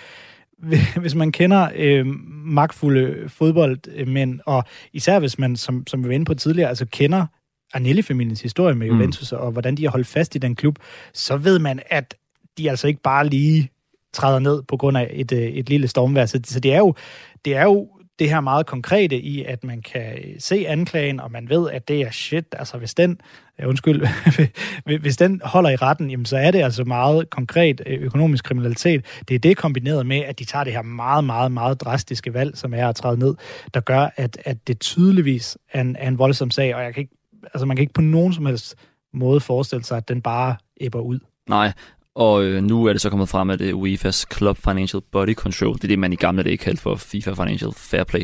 [LAUGHS] hvis man kender øh, magtfulde fodboldmænd, og især hvis man, som, som vi var inde på tidligere, altså kender Arnelli-familiens historie med mm. Juventus, mm. og hvordan de har holdt fast i den klub, så ved man, at de altså ikke bare lige træder ned på grund af et, øh, et lille stormvær. Så, så det er jo, det er jo det her meget konkrete i, at man kan øh, se anklagen, og man ved, at det er shit. Altså hvis den, øh, undskyld, [LAUGHS] hvis den holder i retten, jamen, så er det altså meget konkret øh, økonomisk kriminalitet. Det er det kombineret med, at de tager det her meget, meget, meget drastiske valg, som er at træde ned, der gør, at, at det tydeligvis er en, er en voldsom sag, og jeg kan ikke, altså man kan ikke på nogen som helst måde forestille sig, at den bare æbber ud. Nej, og øh, nu er det så kommet frem, at øh, UEFA's Club Financial Body Control, det er det, man i gamle dage kaldte for FIFA Financial Fair Play,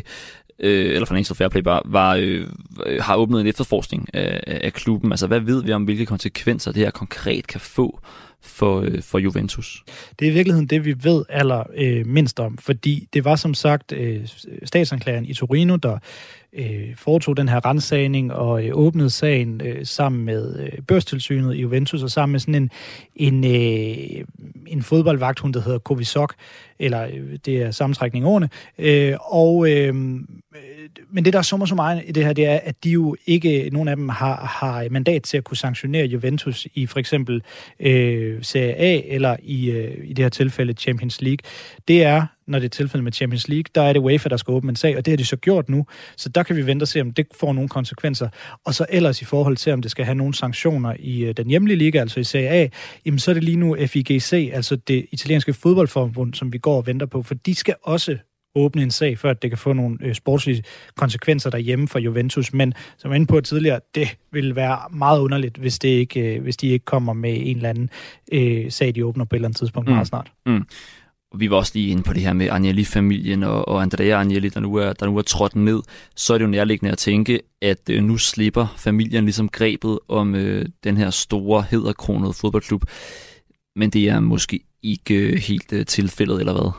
øh, eller Financial Fair Play, var, var, øh, øh har åbnet en efterforskning af, af klubben. Altså, hvad ved vi om, hvilke konsekvenser det her konkret kan få for, øh, for Juventus? Det er i virkeligheden det, vi ved aller øh, mindst om, fordi det var som sagt øh, statsanklageren i Torino, der øh, foretog den her rensagning og øh, åbnede sagen øh, sammen med øh, børstilsynet i Juventus og sammen med sådan en, en, øh, en fodboldvagthund, der hedder Kovisok, eller øh, det er sammentrækning ordene. Øh, og, øh, men det, der er summer så meget i det her, det er, at de jo ikke, nogen af dem har, har mandat til at kunne sanktionere Juventus i for eksempel øh, Serie A eller i, øh, i det her tilfælde Champions League. Det er når det er tilfældet med Champions League, der er det UEFA, der skal åbne en sag, og det har de så gjort nu. Så der kan vi vente og se, om det får nogle konsekvenser. Og så ellers i forhold til, om det skal have nogle sanktioner i øh, den hjemlige liga, altså i Serie A, jamen så er det lige nu FIGC, altså det italienske fodboldforbund, som vi går og venter på, for de skal også åbne en sag, før det kan få nogle øh, sportslige konsekvenser derhjemme for Juventus. Men som jeg inde på tidligere, det vil være meget underligt, hvis, det ikke, øh, hvis de ikke kommer med en eller anden øh, sag, de åbner på et eller andet tidspunkt mm. meget snart. Mm vi var også lige inde på det her med Agnelli-familien og, og Andrea Agnelli, der nu, er, der nu er trådt ned, så er det jo nærliggende at tænke, at øh, nu slipper familien ligesom grebet om øh, den her store, hedderkronede fodboldklub. Men det er måske ikke øh, helt øh, tilfældet, eller hvad?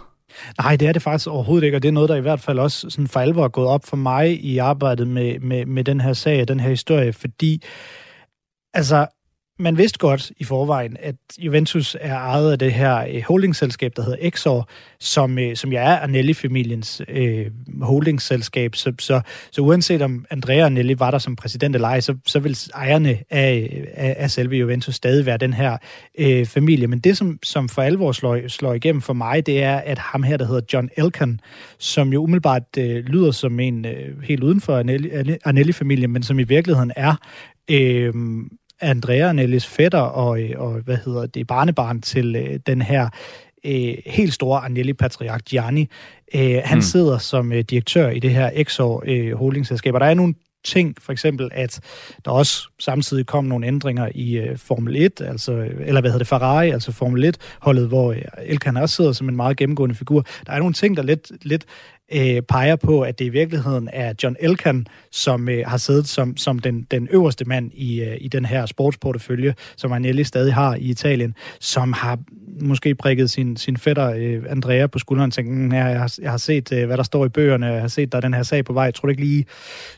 Nej, det er det faktisk overhovedet ikke, og det er noget, der i hvert fald også sådan for alvor er gået op for mig i arbejdet med, med, med den her sag, den her historie, fordi altså, man vidste godt i forvejen, at Juventus er ejet af det her øh, holdingselskab, der hedder Exor, som, øh, som jeg er Anelli-familiens øh, holdingselskab. Så, så, så uanset om Andrea Anelli var der som præsident eller ej, så, så vil ejerne af, af, af selve Juventus stadig være den her øh, familie. Men det, som, som for alvor slår, slår igennem for mig, det er, at ham her, der hedder John Elkan, som jo umiddelbart øh, lyder som en øh, helt uden for Anelli-familien, men som i virkeligheden er øh, Andrea Anellis fætter og, øh, og hvad hedder det, barnebarn til øh, den her øh, helt store Agnelli-patriark Gianni. Øh, han mm. sidder som øh, direktør i det her Exor øh, holdingselskab, og der er nogle ting, for eksempel at der også samtidig kom nogle ændringer i øh, Formel 1, altså, eller hvad hedder det, Ferrari, altså Formel 1-holdet, hvor øh, Elkan også sidder som en meget gennemgående figur. Der er nogle ting, der lidt, lidt øh, peger på, at det i virkeligheden er John Elkan, som øh, har siddet som, som den, den øverste mand i, øh, i den her sportsportefølje, som Agnelli stadig har i Italien, som har måske prikket sin, sin fætter øh, Andrea på skulderen og tænkt, mm, jeg, har, jeg har set, øh, hvad der står i bøgerne, jeg har set, der er den her sag på vej, jeg tror ikke lige,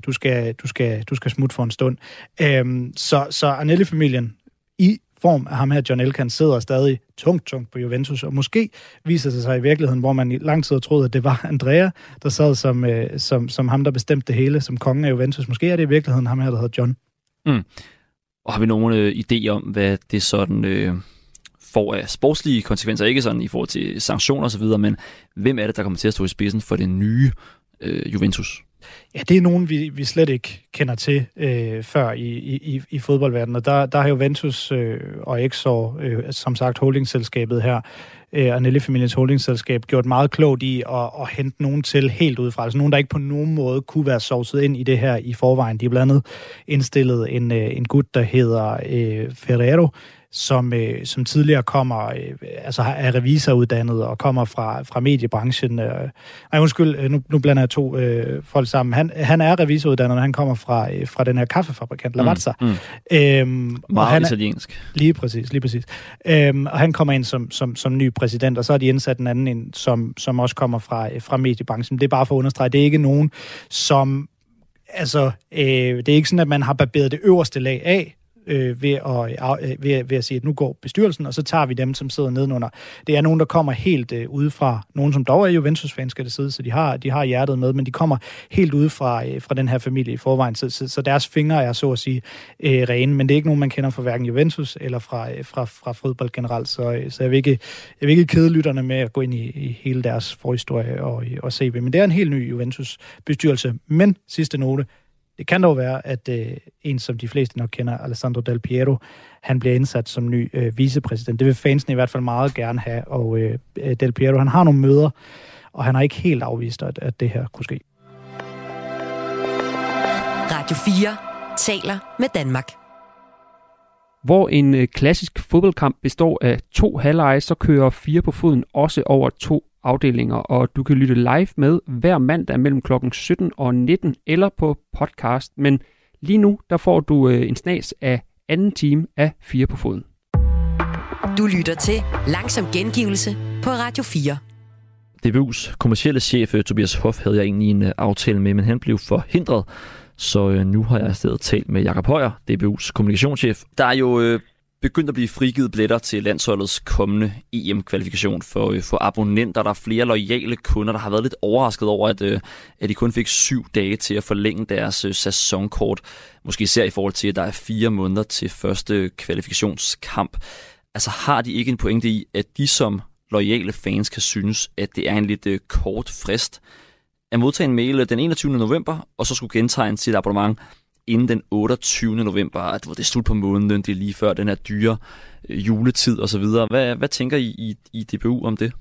du skal, du skal, du skal smutte for en stund. Øhm, så så Agnelli-familien i form af ham her, John Elkan, sidder stadig tungt, tungt på Juventus, og måske viser det sig i virkeligheden, hvor man i lang tid troede, at det var Andrea, der sad som, øh, som, som ham, der bestemte det hele, som kongen af Juventus. Måske er det i virkeligheden ham her, der hedder John. Mm. Og har vi nogen øh, idé om, hvad det sådan øh, får af sportslige konsekvenser? Ikke sådan i forhold til sanktioner osv., men hvem er det, der kommer til at stå i spidsen for det nye øh, Juventus? Ja, det er nogen, vi, vi slet ikke kender til øh, før i, i, i fodboldverdenen. Og der, der har Juventus øh, og Exor, øh, som sagt holdingselskabet her, øh, Anelli-familiens holdingselskab, gjort meget klogt i at, at hente nogen til helt udefra. Altså nogen, der ikke på nogen måde kunne være sovset ind i det her i forvejen. De er blandt andet indstillet en, øh, en gut, der hedder øh, Ferrero, som, øh, som tidligere kommer, øh, altså er revisoruddannet og kommer fra, fra mediebranchen. Øh, ej, undskyld, øh, nu, nu blander jeg to øh, folk sammen. Han, han er revisoruddannet, men han kommer fra, øh, fra den her kaffefabrikant, Lavazza. Mm, mm. Øhm, Meget han italiensk. lige præcis, lige præcis. Øhm, og han kommer ind som, som, som ny præsident, og så har de indsat en anden ind, som, som også kommer fra, øh, fra mediebranchen. Det er bare for at understrege, det er ikke nogen, som altså, øh, det er ikke sådan, at man har barberet det øverste lag af, øh, ved, at, øh, øh, ved, ved at sige, at nu går bestyrelsen, og så tager vi dem, som sidder nedenunder. Det er nogen, der kommer helt øh, udefra. Nogen, som dog er Juventus-fans, skal det sidde, så de har, de har hjertet med, men de kommer helt ude fra, øh, fra den her familie i forvejen, så, så, så deres fingre er så at sige øh, rene, men det er ikke nogen, man kender fra hverken Juventus eller fra, øh, fra, fra fodbold generelt, så, øh, så jeg, vil ikke, jeg vil ikke kede lytterne med at gå ind i, i hele deres forhistorie og, og se Men det er en helt ny Juventus-bestyrelse. Men sidste note, det kan dog være, at øh, en, som de fleste nok kender, Alessandro Del Piero, han bliver indsat som ny øh, vicepræsident. Det vil fansen i hvert fald meget gerne have, og øh, Del Piero, han har nogle møder, og han har ikke helt afvist, at, at det her kunne ske. Radio 4 taler med Danmark. Hvor en øh, klassisk fodboldkamp består af to halvleje, så kører fire på foden også over to afdelinger, og du kan lytte live med hver mandag mellem kl. 17 og 19 eller på podcast. Men lige nu, der får du øh, en snas af anden time af Fire på Foden. Du lytter til Langsom Gengivelse på Radio 4. DBU's kommercielle chef øh, Tobias Hoff havde jeg egentlig en øh, aftale med, men han blev forhindret. Så nu har jeg i stedet talt med Jakob Højer, DBU's kommunikationschef. Der er jo begyndt at blive frigivet billetter til landsholdets kommende EM-kvalifikation for, øh, for abonnenter. Der er flere lojale kunder, der har været lidt overrasket over, at, øh, at de kun fik syv dage til at forlænge deres øh, sæsonkort. Måske især i forhold til, at der er fire måneder til første kvalifikationskamp. Altså har de ikke en pointe i, at de som lojale fans kan synes, at det er en lidt øh, kort frist at modtage en mail øh, den 21. november, og så skulle gentegne sit abonnement inden den 28. november, at det er slut på måneden, det er lige før den her dyre øh, juletid osv. Hvad, hvad tænker I, i i DBU om det?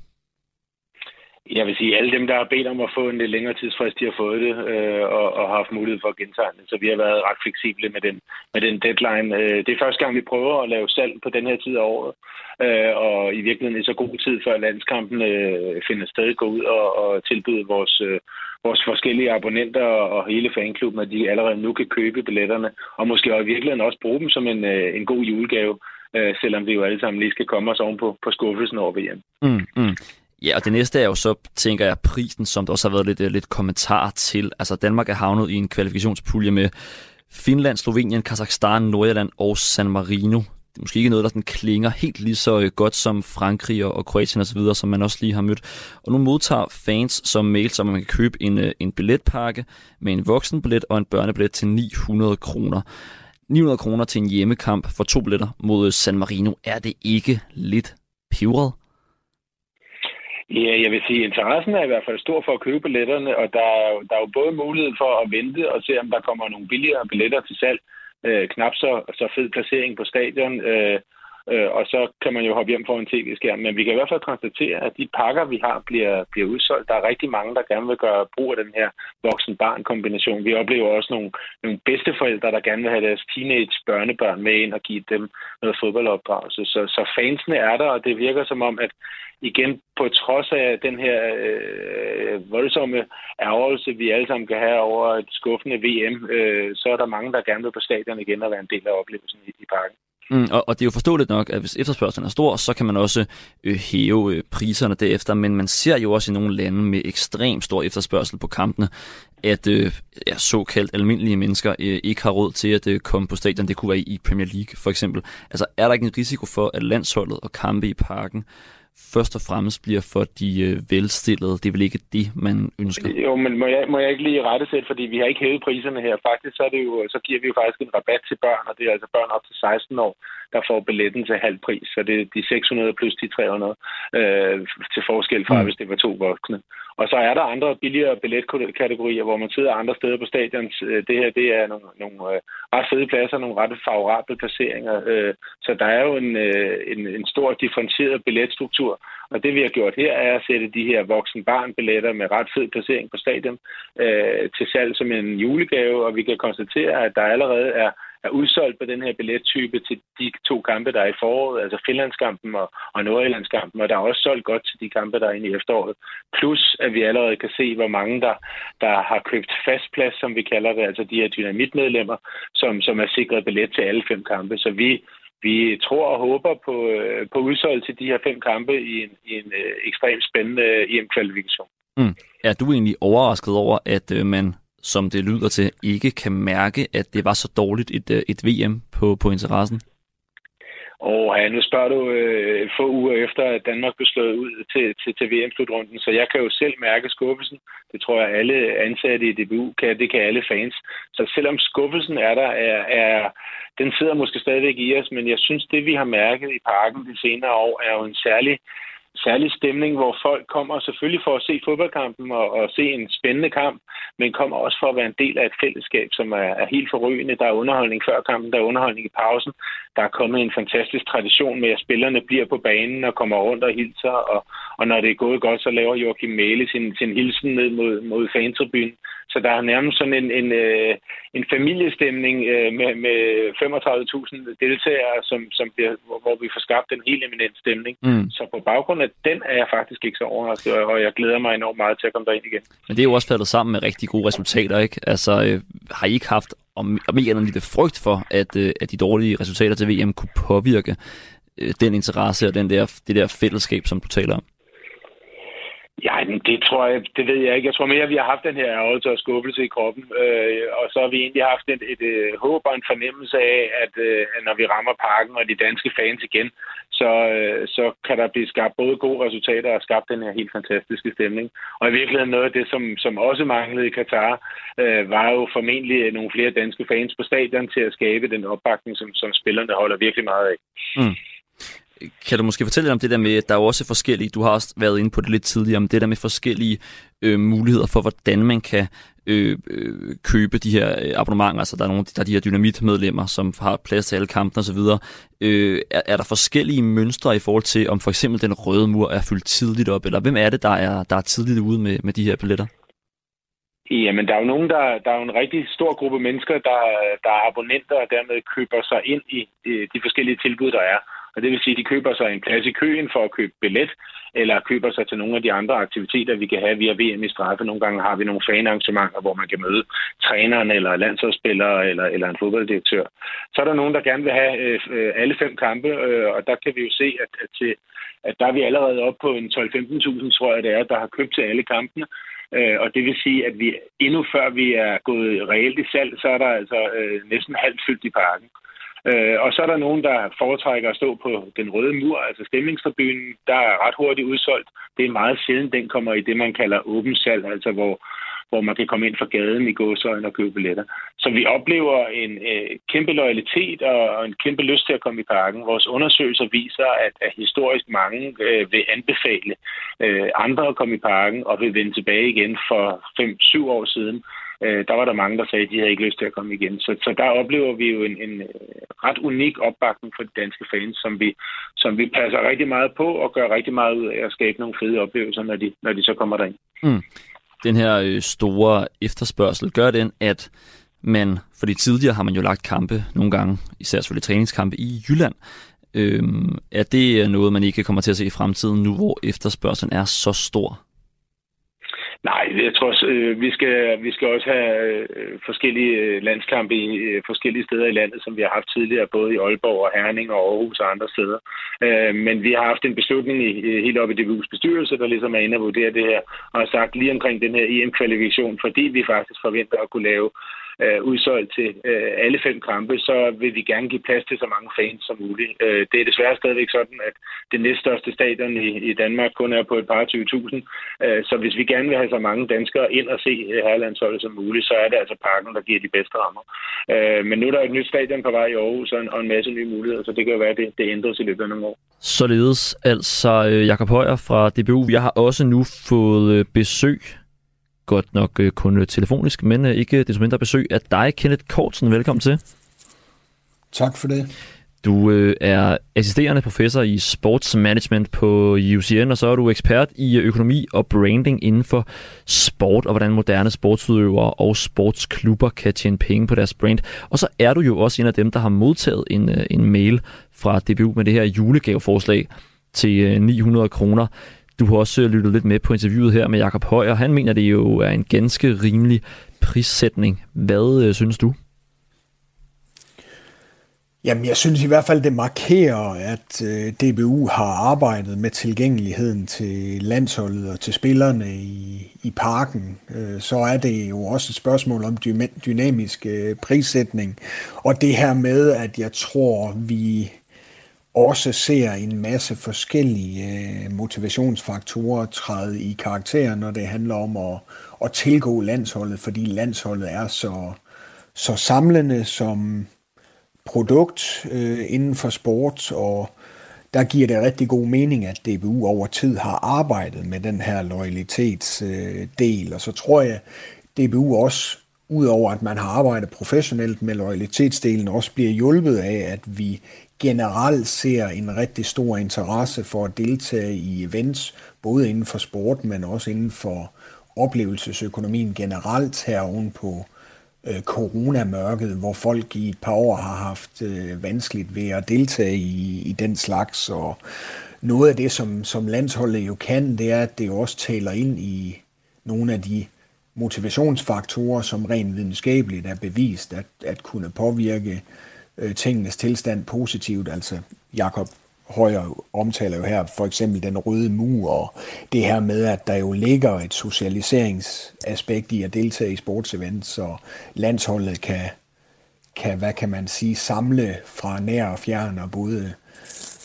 Jeg vil sige, alle dem, der har bedt om at få en lidt længere tidsfrist, de har fået det øh, og, og har haft mulighed for at gentegne Så vi har været ret fleksible med den, med den deadline. Øh, det er første gang, vi prøver at lave salg på den her tid af året. Øh, og i virkeligheden i så god tid, før landskampen øh, finder sted, gå ud og, og tilbyde vores, øh, vores forskellige abonnenter og hele fanklubben, at de allerede nu kan købe billetterne. Og måske i virkeligheden også bruge dem som en, øh, en god julegave øh, selvom vi jo alle sammen lige skal komme os oven på, på skuffelsen over VM. Mm, mm. Ja, og det næste er jo så, tænker jeg, prisen, som der også har været lidt, øh, lidt kommentar til. Altså, Danmark er havnet i en kvalifikationspulje med Finland, Slovenien, Kazakhstan, Nordjylland og San Marino. Det er måske ikke noget, der sådan klinger helt lige så øh, godt som Frankrig og Kroatien osv., som man også lige har mødt. Og nu modtager fans som mail, som man kan købe en, øh, en billetpakke med en voksenbillet og en børnebillet til 900 kroner. 900 kroner til en hjemmekamp for to billetter mod San Marino. Er det ikke lidt pivret? Ja, jeg vil sige, interessen er i hvert fald stor for at købe billetterne, og der er, der er jo både mulighed for at vente og se, om der kommer nogle billigere billetter til salg. Øh, knap så, så fed placering på stadion. Øh, øh, og så kan man jo hoppe hjem for en tv-skærm. Men vi kan i hvert fald konstatere, at de pakker, vi har, bliver, bliver udsolgt. Der er rigtig mange, der gerne vil gøre brug af den her voksen-barn-kombination. Vi oplever også nogle, nogle bedsteforældre, der gerne vil have deres teenage-børnebørn med ind og give dem noget fodboldopdragelse. Så, så fansene er der, og det virker som om, at igen, på trods af den her øh, voldsomme ærgelse, vi alle sammen kan have over et skuffende VM, øh, så er der mange, der gerne vil på stadion igen og være en del af oplevelsen i, i parken. Mm, og, og det er jo forståeligt nok, at hvis efterspørgselen er stor, så kan man også øh, hæve øh, priserne derefter, men man ser jo også i nogle lande med ekstrem stor efterspørgsel på kampene, at øh, ja, såkaldt almindelige mennesker øh, ikke har råd til at øh, komme på stadion. Det kunne være i Premier League for eksempel. Altså er der ikke en risiko for, at landsholdet og kampe i parken først og fremmest bliver for de øh, velstillede. Det er vel ikke det, man ønsker? Jo, men må jeg, må jeg ikke lige rette selv, fordi vi har ikke hævet priserne her. Faktisk så, er det jo, så giver vi jo faktisk en rabat til børn, og det er altså børn op til 16 år, der får billetten til halv pris. Så det er de 600 plus de 300 øh, til forskel fra, mm. hvis det var to voksne. Og så er der andre billigere billetkategorier, hvor man sidder andre steder på stadion. Øh, det her, det er nogle, nogle øh, ret fede pladser, nogle ret favorable placeringer. Øh, så der er jo en, en, en stor differentieret billetstruktur. Og det vi har gjort her, er at sætte de her voksen-barn-billetter med ret fed placering på stadion til salg som en julegave, og vi kan konstatere, at der allerede er er udsolgt på den her billettype til de to kampe, der er i foråret, altså Finlandskampen og, og Nordjyllandskampen, og der er også solgt godt til de kampe, der er inde i efteråret. Plus, at vi allerede kan se, hvor mange der, der har købt fastplads, som vi kalder det, altså de her dynamitmedlemmer, som, som er sikret billet til alle fem kampe. Så vi, vi tror og håber på, øh, på udsolgt til de her fem kampe i en, i en øh, ekstremt spændende øh, EM-kvalifikation. Mm. Er du egentlig overrasket over, at øh, man som det lyder til, ikke kan mærke, at det var så dårligt et, øh, et VM på, på interessen? Og ja, nu spørger du øh, få uger efter, at Danmark blev slået ud til, til, til VM-slutrunden, så jeg kan jo selv mærke skuffelsen. Det tror jeg, alle ansatte i DBU kan, det kan alle fans. Så selvom skuffelsen er der, er, er, den sidder måske stadigvæk i os, men jeg synes, det vi har mærket i parken de senere år, er jo en særlig særlig stemning, hvor folk kommer selvfølgelig for at se fodboldkampen og, og se en spændende kamp, men kommer også for at være en del af et fællesskab, som er, er helt forrygende. Der er underholdning før kampen, der er underholdning i pausen. Der er kommet en fantastisk tradition med, at spillerne bliver på banen og kommer rundt og hilser, og, og når det er gået godt, så laver Joachim Mæle sin, sin hilsen ned mod, mod fantribunen. Så der er nærmest sådan en, en, øh, en familiestemning øh, med, med 35.000 deltagere, som, som bliver, hvor, hvor vi får skabt en helt eminent stemning. Mm. Så på baggrund af den er jeg faktisk ikke så overrasket, og jeg glæder mig enormt meget til at komme derind igen. Men det er jo også faldet sammen med rigtig gode resultater, ikke? Altså, øh, har I ikke haft om ikke andet lidt frygt for, at, øh, at de dårlige resultater til VM kunne påvirke øh, den interesse og den der, det der fællesskab, som du taler om? Ja, det tror jeg, det ved jeg ikke. Jeg tror mere, at vi har haft den her ærgelse og skuffelse i kroppen, øh, og så har vi egentlig haft et, et, et håb og en fornemmelse af, at, øh, når vi rammer parken og de danske fans igen, så, øh, så kan der blive skabt både gode resultater og skabt den her helt fantastiske stemning. Og i virkeligheden noget af det, som, som også manglede i Katar, øh, var jo formentlig øh, nogle flere danske fans på stadion til at skabe den opbakning, som, som spillerne holder virkelig meget af. Mm kan du måske fortælle lidt om det der med, at der er også forskellige, du har også været inde på det lidt tidligere, om det der med forskellige øh, muligheder for, hvordan man kan øh, øh, købe de her øh, abonnementer. Altså der er, nogle, der er de her dynamitmedlemmer, som har plads til alle kampene osv. Øh, er, er der forskellige mønstre i forhold til, om for eksempel den røde mur er fyldt tidligt op, eller hvem er det, der er, der er tidligt ude med, med de her billetter? Jamen, der er jo nogen, der, der er jo en rigtig stor gruppe mennesker, der, der er abonnenter og dermed køber sig ind i øh, de forskellige tilbud, der er. Og det vil sige, at de køber sig en plads i køen for at købe billet, eller køber sig til nogle af de andre aktiviteter, vi kan have via VM i straffe. Nogle gange har vi nogle fanarrangementer, hvor man kan møde træneren, eller landsholdsspillere, eller, eller en fodbolddirektør. Så er der nogen, der gerne vil have øh, alle fem kampe, øh, og der kan vi jo se, at, at, til, at der er vi allerede oppe på en 12-15.000, tror jeg det er, der har købt til alle kampene. Øh, og det vil sige, at vi endnu før vi er gået reelt i salg, så er der altså øh, næsten halvt fyldt i parken. Øh, og så er der nogen, der foretrækker at stå på den røde mur, altså stemningstribunen, Der er ret hurtigt udsolgt. Det er meget sjældent, den kommer i det, man kalder åben salg, altså hvor, hvor man kan komme ind fra gaden i gåsøjne og købe billetter. Så vi oplever en øh, kæmpe loyalitet og, og en kæmpe lyst til at komme i parken. Vores undersøgelser viser, at, at historisk mange øh, vil anbefale øh, andre at komme i parken og vil vende tilbage igen for 5-7 år siden øh, der var der mange, der sagde, at de havde ikke lyst til at komme igen. Så, så der oplever vi jo en, en øh, ret unik opbakning for de danske fans, som vi, som vi passer rigtig meget på og gør rigtig meget ud af at skabe nogle fede oplevelser, når de, når de så kommer derind. Mm. Den her øh, store efterspørgsel, gør den, at man, fordi tidligere har man jo lagt kampe nogle gange, især selvfølgelig træningskampe i Jylland, Øhm, er det noget, man ikke kommer til at se i fremtiden nu, hvor efterspørgselen er så stor? Nej, jeg tror også, øh, vi, skal, vi skal også have øh, forskellige øh, landskampe i øh, forskellige steder i landet, som vi har haft tidligere, både i Aalborg og Herning og Aarhus og andre steder. Øh, men vi har haft en beslutning i, helt op i DBU's bestyrelse, der ligesom er inde og vurdere det her, og har sagt lige omkring den her EM-kvalifikation, fordi vi faktisk forventer at kunne lave øh, udsolgt til øh, alle fem kampe, så vil vi gerne give plads til så mange fans som muligt. Øh, det er desværre stadigvæk sådan, at det næststørste stadion i, i Danmark kun er på et par 20.000. Øh, så hvis vi gerne vil have så mange danskere ind og se øh, herrelandsholdet som muligt, så er det altså parken, der giver de bedste rammer. Øh, men nu er der et nyt stadion på vej i Aarhus og en, og en masse nye muligheder, så det kan jo være, at det, det ændres i løbet af nogle år. Således altså øh, Jakob Højer fra DBU. Jeg har også nu fået øh, besøg godt nok øh, kun øh, telefonisk, men øh, ikke desto mindre besøg af dig, Kenneth Kortsen. Velkommen til. Tak for det. Du øh, er assisterende professor i sportsmanagement på UCN, og så er du ekspert i økonomi og branding inden for sport, og hvordan moderne sportsudøvere og sportsklubber kan tjene penge på deres brand. Og så er du jo også en af dem, der har modtaget en, en mail fra DBU med det her julegaveforslag til 900 kroner. Du har også øh, lyttet lidt med på interviewet her med Jakob Højer. Han mener, det jo er en ganske rimelig prissætning. Hvad øh, synes du? Jamen, jeg synes i hvert fald, det markerer, at øh, DBU har arbejdet med tilgængeligheden til landsholdet og til spillerne i, i parken. Øh, så er det jo også et spørgsmål om dynamisk øh, prissætning. Og det her med, at jeg tror, vi også ser en masse forskellige øh, motivationsfaktorer træde i karakter, når det handler om at, at tilgå landsholdet, fordi landsholdet er så, så samlende som produkt øh, inden for sport, og der giver det rigtig god mening, at DBU over tid har arbejdet med den her loyalitetsdel, øh, og så tror jeg, DBU også, udover at man har arbejdet professionelt med loyalitetsdelen, også bliver hjulpet af, at vi generelt ser en rigtig stor interesse for at deltage i events, både inden for sport, men også inden for oplevelsesøkonomien generelt her oven på øh, coronamørket, hvor folk i et par år har haft øh, vanskeligt ved at deltage i, i den slags. Og noget af det, som, som landsholdet jo kan, det er, at det også taler ind i nogle af de motivationsfaktorer, som rent videnskabeligt er bevist at, at kunne påvirke øh, Øh, tingenes tilstand positivt. Altså Jakob Højer omtaler jo her for eksempel den røde mur og det her med, at der jo ligger et socialiseringsaspekt i at deltage i sportsevents, så landsholdet kan, kan, hvad kan man sige, samle fra nær og fjern og både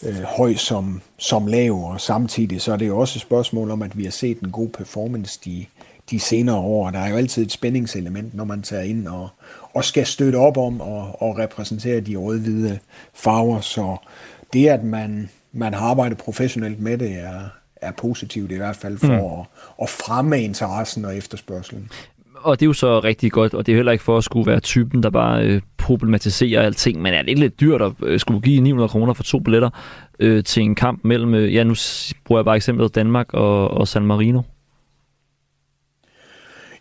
øh, høj som, som lav, og samtidig så er det jo også et spørgsmål om, at vi har set en god performance de, de senere år. Der er jo altid et spændingselement, når man tager ind og, og skal støtte op om og, og repræsentere de rød-hvide farver. Så det, at man, man har arbejdet professionelt med det, er, er positivt i hvert fald for mm. at, at fremme interessen og efterspørgselen. Og det er jo så rigtig godt, og det er heller ikke for at skulle være typen, der bare øh, problematiserer alting, men er det ikke lidt dyrt at øh, skulle give 900 kroner for to billetter øh, til en kamp mellem, øh, ja nu bruger jeg bare eksemplet Danmark og, og San Marino?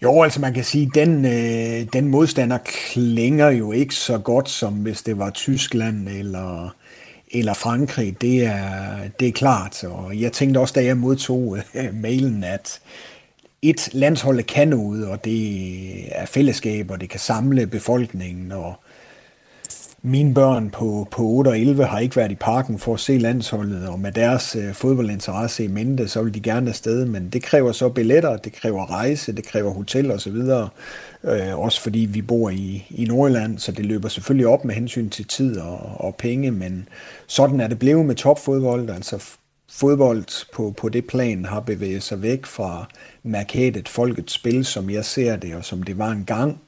Jo, altså man kan sige, den, øh, den modstander klinger jo ikke så godt, som hvis det var Tyskland eller, eller Frankrig. Det er, det er klart. Og jeg tænkte også, da jeg modtog øh, mailen, at et landshold kan noget, og det er fællesskab, og det kan samle befolkningen, og mine børn på, på 8 og 11 har ikke været i parken for at se landsholdet, og med deres øh, fodboldinteresse i mente, så vil de gerne afsted, men det kræver så billetter, det kræver rejse, det kræver hotel og så videre, øh, også fordi vi bor i, i Nordjylland, så det løber selvfølgelig op med hensyn til tid og, og penge, men sådan er det blevet med topfodbold, altså fodbold på, på det plan har bevæget sig væk fra markedet, folkets spil, som jeg ser det, og som det var engang. gang.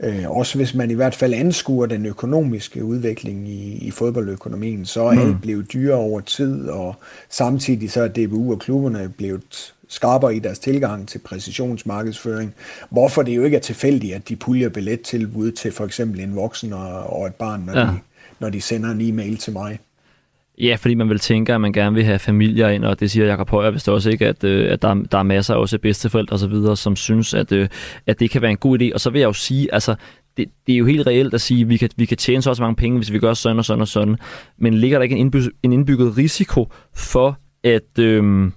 Øh, også hvis man i hvert fald anskuer den økonomiske udvikling i, i fodboldøkonomien, så er mm. alt blevet dyrere over tid, og samtidig så er DBU og klubberne blevet skarpere i deres tilgang til præcisionsmarkedsføring. Hvorfor det jo ikke er tilfældigt, at de puljer billettilbud til for eksempel en voksen og, og et barn, når, ja. de, når de sender en e-mail til mig. Ja, fordi man vil tænke, at man gerne vil have familier ind, og det siger Jacob Højer vist også ikke, at, øh, at der, der er masser af også bedsteforældre osv., som synes, at, øh, at det kan være en god idé. Og så vil jeg jo sige, altså, det, det er jo helt reelt at sige, at vi kan, vi kan tjene så også mange penge, hvis vi gør sådan og sådan og sådan. Men ligger der ikke en, indbygget, en indbygget risiko for, at, øh,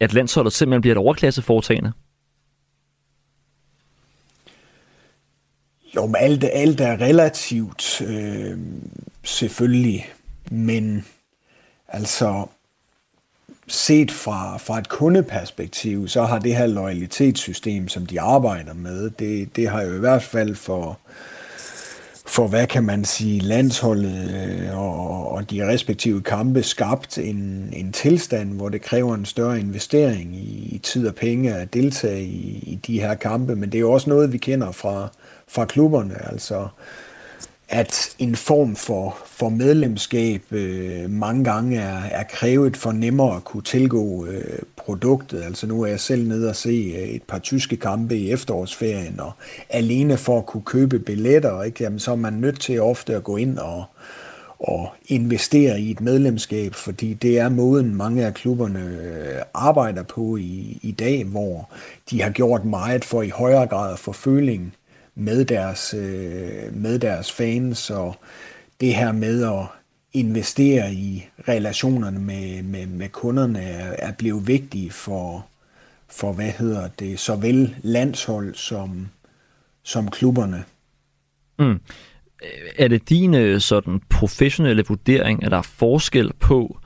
at landsholdet simpelthen bliver et overklasseforetagende? Jo, men alt, alt er relativt øh, selvfølgelig, men Altså, set fra, fra et kundeperspektiv, så har det her loyalitetssystem, som de arbejder med, det, det har jo i hvert fald for, for hvad kan man sige, landsholdet øh, og, og de respektive kampe skabt en, en tilstand, hvor det kræver en større investering i, i tid og penge at deltage i, i de her kampe, men det er jo også noget, vi kender fra, fra klubberne, altså at en form for, for medlemskab øh, mange gange er, er krævet for nemmere at kunne tilgå øh, produktet. Altså nu er jeg selv nede og se øh, et par tyske kampe i efterårsferien, og alene for at kunne købe billetter, ikke? Jamen, så er man nødt til ofte at gå ind og, og investere i et medlemskab, fordi det er måden, mange af klubberne øh, arbejder på i, i dag, hvor de har gjort meget for i højere grad at få føling med deres, øh, med deres fans, og det her med at investere i relationerne med, med, med kunderne er, er blevet vigtige for, for, hvad hedder det, såvel landshold som, som klubberne. Mm. Er det din øh, sådan professionelle vurdering, at der er forskel på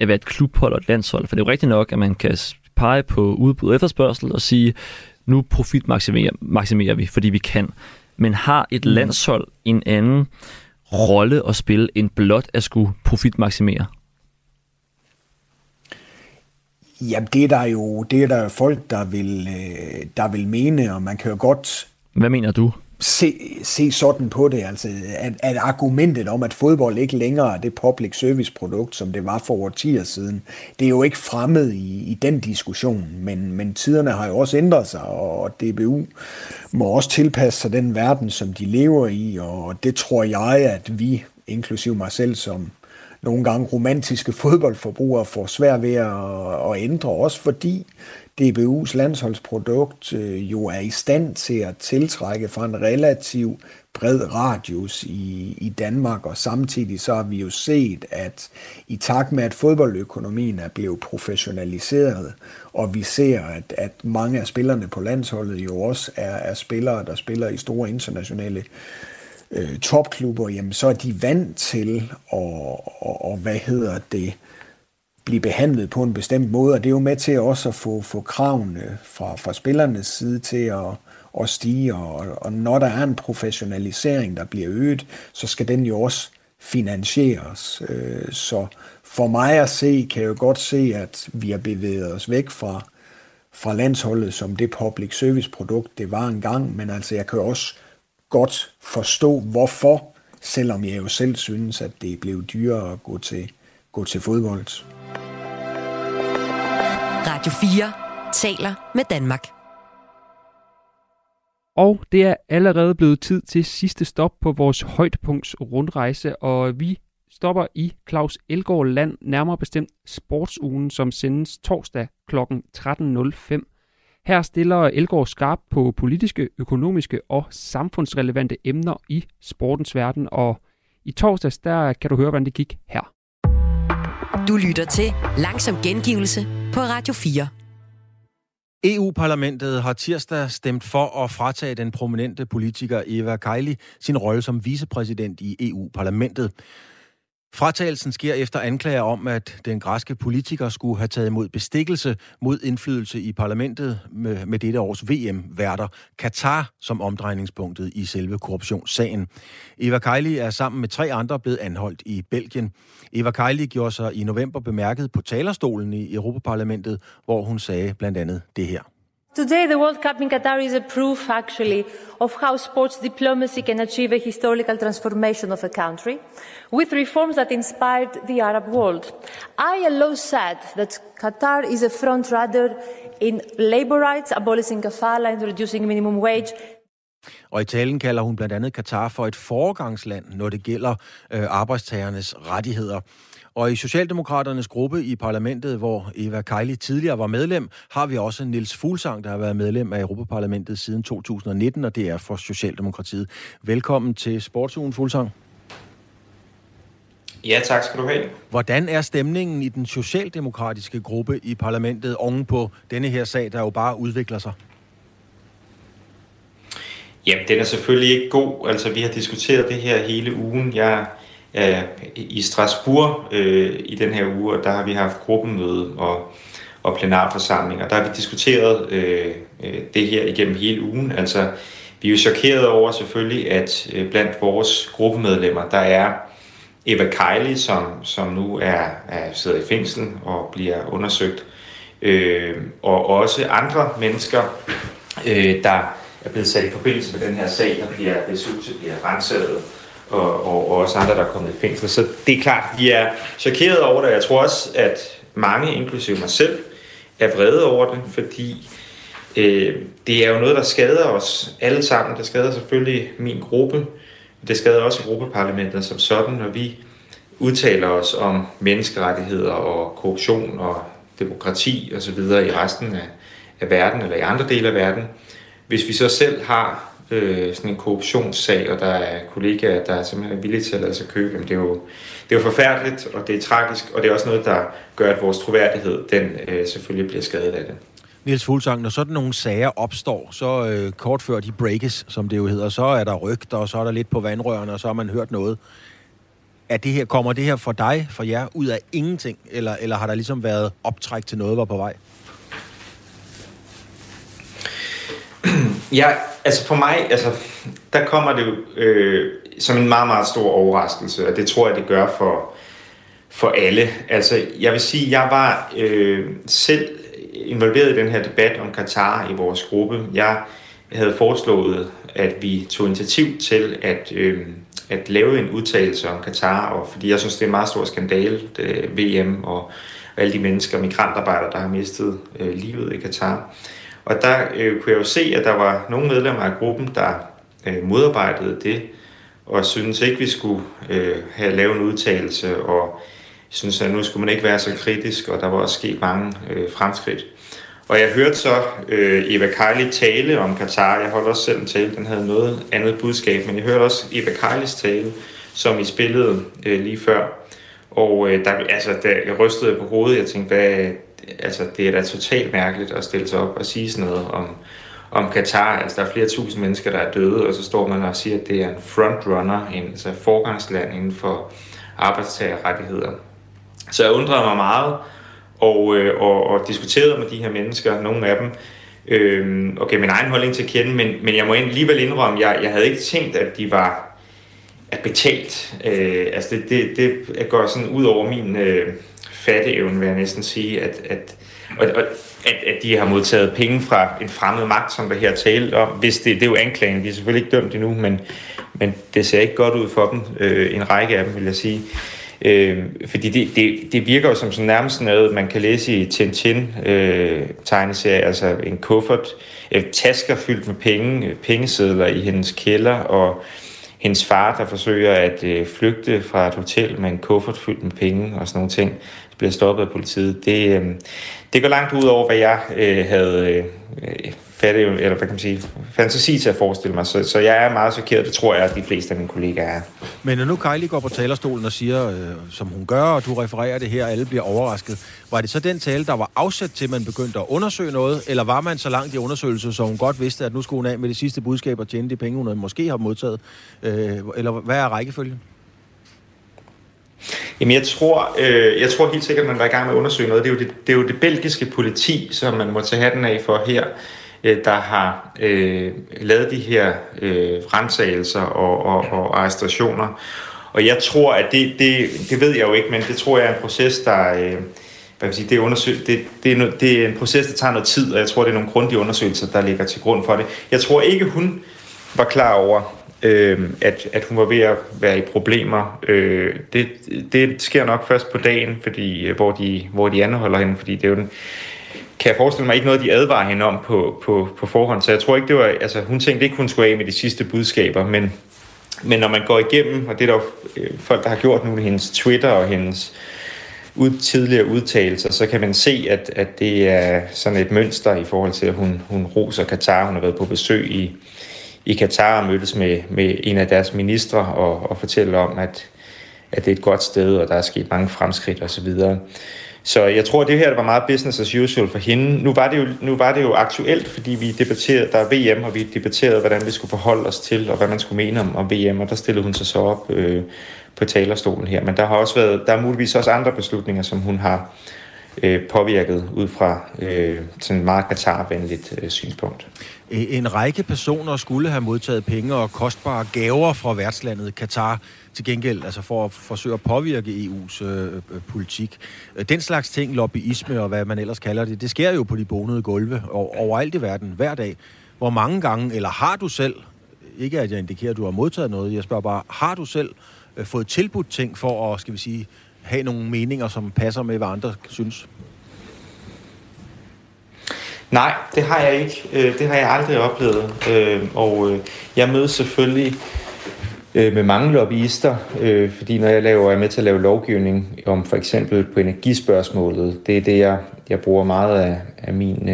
at være et klubhold og et landshold? For det er jo rigtigt nok, at man kan pege på udbud og efterspørgsel og sige, nu profitmaksimerer maksimerer vi, fordi vi kan. Men har et mm. landshold en anden rolle at spille end blot at skulle profitmaksimere? Jamen, det er der jo det er der jo folk, der vil, øh, der vil mene, og man kan jo godt... Hvad mener du? Se, se sådan på det, altså at, at argumentet om, at fodbold ikke længere er det public service produkt, som det var for årtier siden, det er jo ikke fremmed i, i den diskussion, men, men tiderne har jo også ændret sig, og DBU må også tilpasse sig den verden, som de lever i, og det tror jeg, at vi, inklusiv mig selv som nogle gange romantiske fodboldforbrugere, får svært ved at, at ændre, også fordi DBU's landsholdsprodukt øh, jo er i stand til at tiltrække fra en relativ bred radius i, i Danmark, og samtidig så har vi jo set, at i takt med, at fodboldøkonomien er blevet professionaliseret, og vi ser, at, at mange af spillerne på landsholdet jo også er, er spillere, der spiller i store internationale øh, topklubber, jamen så er de vant til at, og, og hvad hedder det, blive behandlet på en bestemt måde, og det er jo med til også at få, få kravene fra, fra spillernes side til at, at stige, og, og når der er en professionalisering, der bliver øget, så skal den jo også finansieres. Øh, så for mig at se, kan jeg jo godt se, at vi har bevæget os væk fra, fra landsholdet som det public service produkt, det var engang, men altså jeg kan også godt forstå, hvorfor, selvom jeg jo selv synes, at det blev dyrere at gå til gå til fodbold. Radio 4 taler med Danmark. Og det er allerede blevet tid til sidste stop på vores højdepunkts rundrejse, og vi stopper i Claus Elgård Land, nærmere bestemt Sportsugen, som sendes torsdag kl. 13.05. Her stiller Elgård skarp på politiske, økonomiske og samfundsrelevante emner i sportens verden, og i torsdags der kan du høre, hvordan det gik her. Du lytter til Langsom Gengivelse på Radio 4. EU-parlamentet har tirsdag stemt for at fratage den prominente politiker Eva Kaili sin rolle som vicepræsident i EU-parlamentet. Fratagelsen sker efter anklager om, at den græske politiker skulle have taget imod bestikkelse mod indflydelse i parlamentet med, med dette års VM-værter Katar som omdrejningspunktet i selve korruptionssagen. Eva Kaili er sammen med tre andre blevet anholdt i Belgien. Eva Kaili gjorde sig i november bemærket på talerstolen i Europaparlamentet, hvor hun sagde blandt andet det her. Today, the World Cup in Qatar is a proof, actually, of how sports diplomacy can achieve a historical transformation of a country with reforms that inspired the Arab world. I alone said that Qatar is a front runner in labor rights, abolishing kafala and reducing minimum wage. Og i talen kalder hun blandt andet Katar for et foregangsland, når det gælder øh, arbejdstagernes rettigheder. Og i Socialdemokraternes gruppe i parlamentet, hvor Eva Kejli tidligere var medlem, har vi også Nils Fuglsang, der har været medlem af Europaparlamentet siden 2019, og det er for Socialdemokratiet. Velkommen til Sportsugen, Fuglsang. Ja, tak skal du have. Hvordan er stemningen i den socialdemokratiske gruppe i parlamentet oven på denne her sag, der jo bare udvikler sig? Jamen, den er selvfølgelig ikke god. Altså, vi har diskuteret det her hele ugen. Jeg er i Strasbourg øh, i den her uge, og der har vi haft gruppemøde og, og plenarforsamling, og der har vi diskuteret øh, øh, det her igennem hele ugen. Altså, vi er jo chokeret over selvfølgelig, at øh, blandt vores gruppemedlemmer, der er Eva Kejli, som, som nu er, er sidder i fængsel og bliver undersøgt, øh, og også andre mennesker, øh, der er blevet sat i forbindelse med den her sag, der bliver, hvis huset bliver renset, og, og, og også andre, der er kommet i fængsel. Så det er klart, vi er chokeret over det. Jeg tror også, at mange, inklusive mig selv, er vrede over det, fordi øh, det er jo noget, der skader os alle sammen. Det skader selvfølgelig min gruppe, det skader også Europaparlamentet som sådan, når vi udtaler os om menneskerettigheder og korruption og demokrati osv. i resten af, af verden eller i andre dele af verden. Hvis vi så selv har øh, sådan en korruptionssag, og der er kollegaer, der er simpelthen villige til at lade sig købe, jamen det er jo det er jo forfærdeligt, og det er tragisk, og det er også noget, der gør, at vores troværdighed, den øh, selvfølgelig bliver skadet af det. Niels Fuglsang, når sådan nogle sager opstår, så øh, kort før de breakes, som det jo hedder, så er der rygter, og så er der lidt på vandrørene, og så har man hørt noget. Er det her, kommer det her for dig, for jer, ud af ingenting, eller, eller har der ligesom været optræk til noget, var på vej? Ja, altså for mig, altså, der kommer det jo øh, som en meget, meget stor overraskelse, og det tror jeg, det gør for, for alle. Altså, jeg vil sige, jeg var øh, selv involveret i den her debat om Katar i vores gruppe. Jeg havde foreslået, at vi tog initiativ til at, øh, at lave en udtalelse om Katar, og fordi jeg synes, det er en meget stor skandale, det øh, VM og alle de mennesker, migrantarbejdere, der har mistet øh, livet i Katar. Og der øh, kunne jeg jo se, at der var nogle medlemmer af gruppen, der øh, modarbejdede det, og synes ikke, vi skulle øh, have lavet en udtalelse, og synes, at nu skulle man ikke være så kritisk, og der var også sket mange øh, fremskridt. Og jeg hørte så øh, Eva Kejli tale om Katar. Jeg holdt også selv en tale, den havde noget andet budskab, men jeg hørte også Eva Kejlis tale, som I spillede øh, lige før. Og øh, der, altså, der, jeg rystede på hovedet, jeg tænkte, hvad, altså, det er da totalt mærkeligt at stille sig op og sige sådan noget om, om Katar. Altså, der er flere tusind mennesker, der er døde, og så står man og siger, at det er en frontrunner, en altså forgangsland inden for arbejdstagerrettigheder. Så jeg undrede mig meget og, øh, og, og diskuterede med de her mennesker, nogle af dem, øh, og gav min egen holdning til at kende, men, men jeg må alligevel indrømme, at jeg, jeg havde ikke tænkt, at de var at betalt. Øh, altså det, det, det går sådan ud over min øh, fatteevne, vil jeg næsten sige, at, at, og, og, at, at de har modtaget penge fra en fremmed magt, som der her talt om. Hvis det, det er jo anklagen, de er selvfølgelig ikke dømt endnu, men, men det ser ikke godt ud for dem, øh, en række af dem, vil jeg sige. Øh, fordi det, det, det virker jo som sådan nærmest noget, man kan læse i Tintin øh, altså en kuffert, øh, tasker fyldt med penge, øh, pengesedler i hendes kælder, og hendes far, der forsøger at øh, flygte fra et hotel med en kuffert fyldt med penge og sådan nogle ting, bliver stoppet af politiet. Det, øh, det går langt ud over, hvad jeg øh, havde øh, fatte, eller hvad kan man sige, fantasi til at forestille mig. Så, så jeg er meget chokeret, det tror jeg, at de fleste af mine kollegaer er. Men når nu Kylie går på talerstolen og siger, øh, som hun gør, og du refererer det her, og alle bliver overrasket, var det så den tale, der var afsat til, at man begyndte at undersøge noget, eller var man så langt i undersøgelsen, så hun godt vidste, at nu skulle hun af med det sidste budskab og tjene de penge, hun måske har modtaget? Øh, eller hvad er rækkefølgen? Jamen jeg tror, øh, jeg tror helt sikkert, at man var i gang med at undersøge noget. Det er jo det, det, er jo det belgiske politi, som man må tage hatten af for her, øh, der har øh, lavet de her øh, rensagelse og, og, og arrestationer. Og jeg tror, at det, det, det ved jeg jo ikke, men det tror jeg er en proces, der... Øh, hvad sige, det, er undersøg, det, det, er, det er en proces, der tager noget tid, og jeg tror, det er nogle grundige undersøgelser, der ligger til grund for det. Jeg tror ikke, hun var klar over, øh, at, at hun var ved at være i problemer. Øh, det, det sker nok først på dagen, fordi, øh, hvor, de, hvor de anholder hende, fordi det er jo den, kan jeg forestille mig ikke noget, de advarer hende om på, på, på forhånd. Så jeg tror ikke, det var, altså hun tænkte ikke, hun skulle af med de sidste budskaber, men, men når man går igennem, og det er der jo øh, folk, der har gjort nu, hendes Twitter og hendes ud, tidligere udtalelser, så kan man se, at, at det er sådan et mønster i forhold til, at hun, hun roser Katar. Hun har været på besøg i, i Katar og mødtes med, med en af deres ministre og, og fortælle om, at, at det er et godt sted, og der er sket mange fremskridt osv. Så jeg tror, at det her var meget business as usual for hende. Nu var det jo, nu var det jo aktuelt, fordi vi debatterede, der er VM, og vi debatterede, hvordan vi skulle forholde os til, og hvad man skulle mene om, om VM, og der stillede hun sig så op øh, på talerstolen her. Men der har også været, der er muligvis også andre beslutninger, som hun har øh, påvirket ud fra øh, sådan et meget Qatar-venligt øh, synspunkt. En række personer skulle have modtaget penge og kostbare gaver fra værtslandet Katar til gengæld, altså for at forsøge at påvirke EU's øh, øh, politik. Den slags ting, lobbyisme og hvad man ellers kalder det, det sker jo på de bonede gulve overalt i verden hver dag. Hvor mange gange, eller har du selv, ikke at jeg indikerer, at du har modtaget noget, jeg spørger bare, har du selv øh, fået tilbudt ting for at, skal vi sige, have nogle meninger, som passer med, hvad andre synes? Nej, det har jeg ikke. Øh, det har jeg aldrig oplevet. Øh, og øh, jeg mødes selvfølgelig øh, med mange lobbyister, fordi når jeg laver, er med til at lave lovgivning om for eksempel på energispørgsmålet, det er det, jeg, jeg bruger meget af, af min...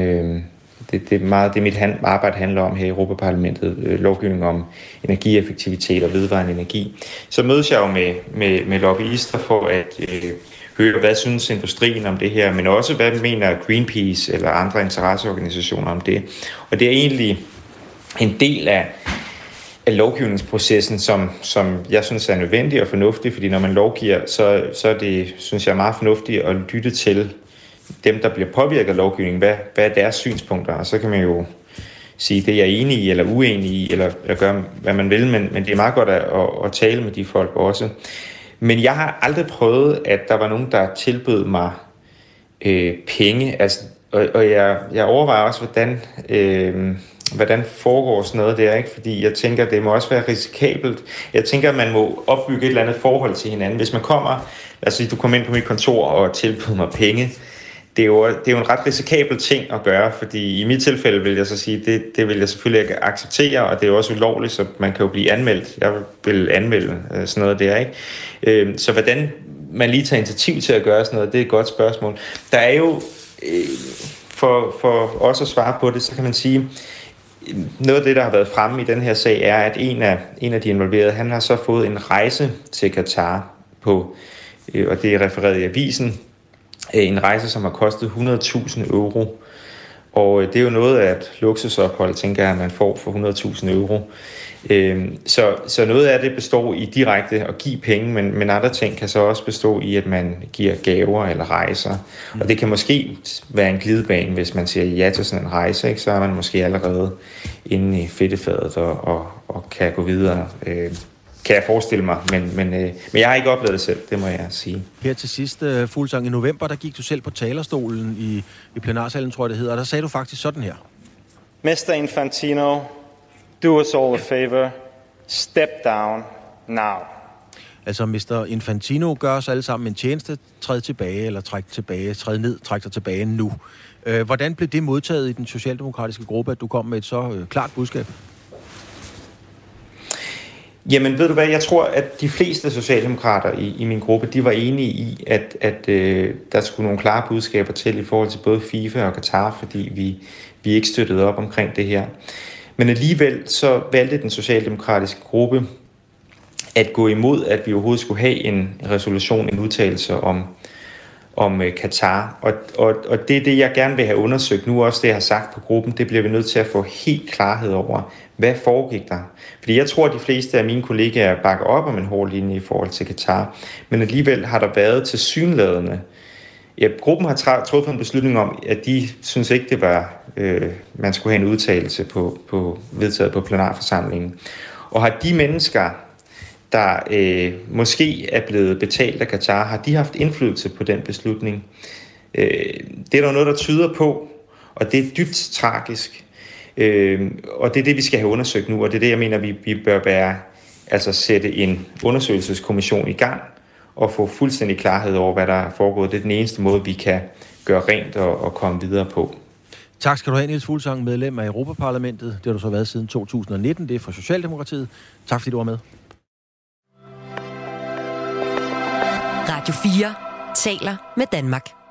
Det, det, er meget det, mit arbejde handler om her i Europaparlamentet, øh, lovgivning om energieffektivitet og vedvarende energi. Så mødes jeg jo med, med, med lobbyister for at øh, høre, hvad synes industrien om det her, men også hvad mener Greenpeace eller andre interesseorganisationer om det. Og det er egentlig en del af, af lovgivningsprocessen, som, som jeg synes er nødvendig og fornuftig, fordi når man lovgiver, så, så er det, synes jeg, meget fornuftigt at lytte til dem, der bliver påvirket af lovgivningen, hvad, hvad er deres synspunkter, og så kan man jo sige, det er jeg enig i, eller uenig i, eller, eller gøre, hvad man vil, men, men det er meget godt at, at, at tale med de folk også. Men jeg har aldrig prøvet, at der var nogen, der tilbød mig øh, penge, altså, og, og jeg, jeg overvejer også, hvordan, øh, hvordan foregår sådan noget der, ikke? fordi jeg tænker, det må også være risikabelt. Jeg tænker, at man må opbygge et eller andet forhold til hinanden. Hvis man kommer, altså du kommer ind på mit kontor og tilbyder mig penge, det er, jo, det er jo en ret risikabel ting at gøre, fordi i mit tilfælde vil jeg så sige, det, det vil jeg selvfølgelig ikke acceptere, og det er jo også ulovligt, så man kan jo blive anmeldt. Jeg vil anmelde øh, sådan noget der, ikke? Øh, så hvordan man lige tager initiativ til at gøre sådan noget, det er et godt spørgsmål. Der er jo, øh, for, for os at svare på det, så kan man sige, noget af det, der har været fremme i den her sag, er, at en af, en af de involverede, han har så fået en rejse til Katar på, øh, og det er refereret i avisen, en rejse, som har kostet 100.000 euro. Og øh, det er jo noget af et luksusophold, tænker jeg, at man får for 100.000 euro. Øhm, så, så noget af det består i direkte at give penge, men, men andre ting kan så også bestå i, at man giver gaver eller rejser. Og det kan måske være en glidebane, hvis man siger ja til sådan en rejse, ikke? så er man måske allerede inde i fedtefadet og, og, og kan gå videre. Kan jeg forestille mig, men, men, øh, men jeg har ikke oplevet det selv, det må jeg sige. Her til sidst, uh, Fuglsang, i november, der gik du selv på talerstolen i, i plenarsalen, tror jeg det hedder, og der sagde du faktisk sådan her. Mr. Infantino, do us all a favor, step down now. Altså, Mr. Infantino gør os alle sammen en tjeneste, træd tilbage, eller træk tilbage, træd ned, træk dig tilbage nu. Øh, hvordan blev det modtaget i den socialdemokratiske gruppe, at du kom med et så øh, klart budskab? Jamen ved du hvad, jeg tror, at de fleste socialdemokrater i, i min gruppe, de var enige i, at, at øh, der skulle nogle klare budskaber til i forhold til både FIFA og Qatar, fordi vi, vi ikke støttede op omkring det her. Men alligevel så valgte den socialdemokratiske gruppe at gå imod, at vi overhovedet skulle have en resolution, en udtalelse om, om øh, Katar. Og, og, og det er det, jeg gerne vil have undersøgt nu, også det, jeg har sagt på gruppen, det bliver vi nødt til at få helt klarhed over. Hvad foregik der? Fordi jeg tror, at de fleste af mine kollegaer bakker op om en hård linje i forhold til Katar, men alligevel har der været til synladende. Ja, gruppen har truffet en beslutning om, at de synes ikke, det var, øh, man skulle have en udtalelse på, på vedtaget på plenarforsamlingen. Og har de mennesker, der øh, måske er blevet betalt af Katar, har de haft indflydelse på den beslutning? Øh, det er der noget, der tyder på, og det er dybt tragisk. Øh, og det er det, vi skal have undersøgt nu, og det er det, jeg mener, vi, vi bør være, altså sætte en undersøgelseskommission i gang og få fuldstændig klarhed over, hvad der er foregået. Det er den eneste måde, vi kan gøre rent og, og komme videre på. Tak skal du have, Niels Fuglsang, medlem af Europaparlamentet. Det har du så været siden 2019. Det er fra Socialdemokratiet. Tak fordi du var med. Radio 4 taler med Danmark.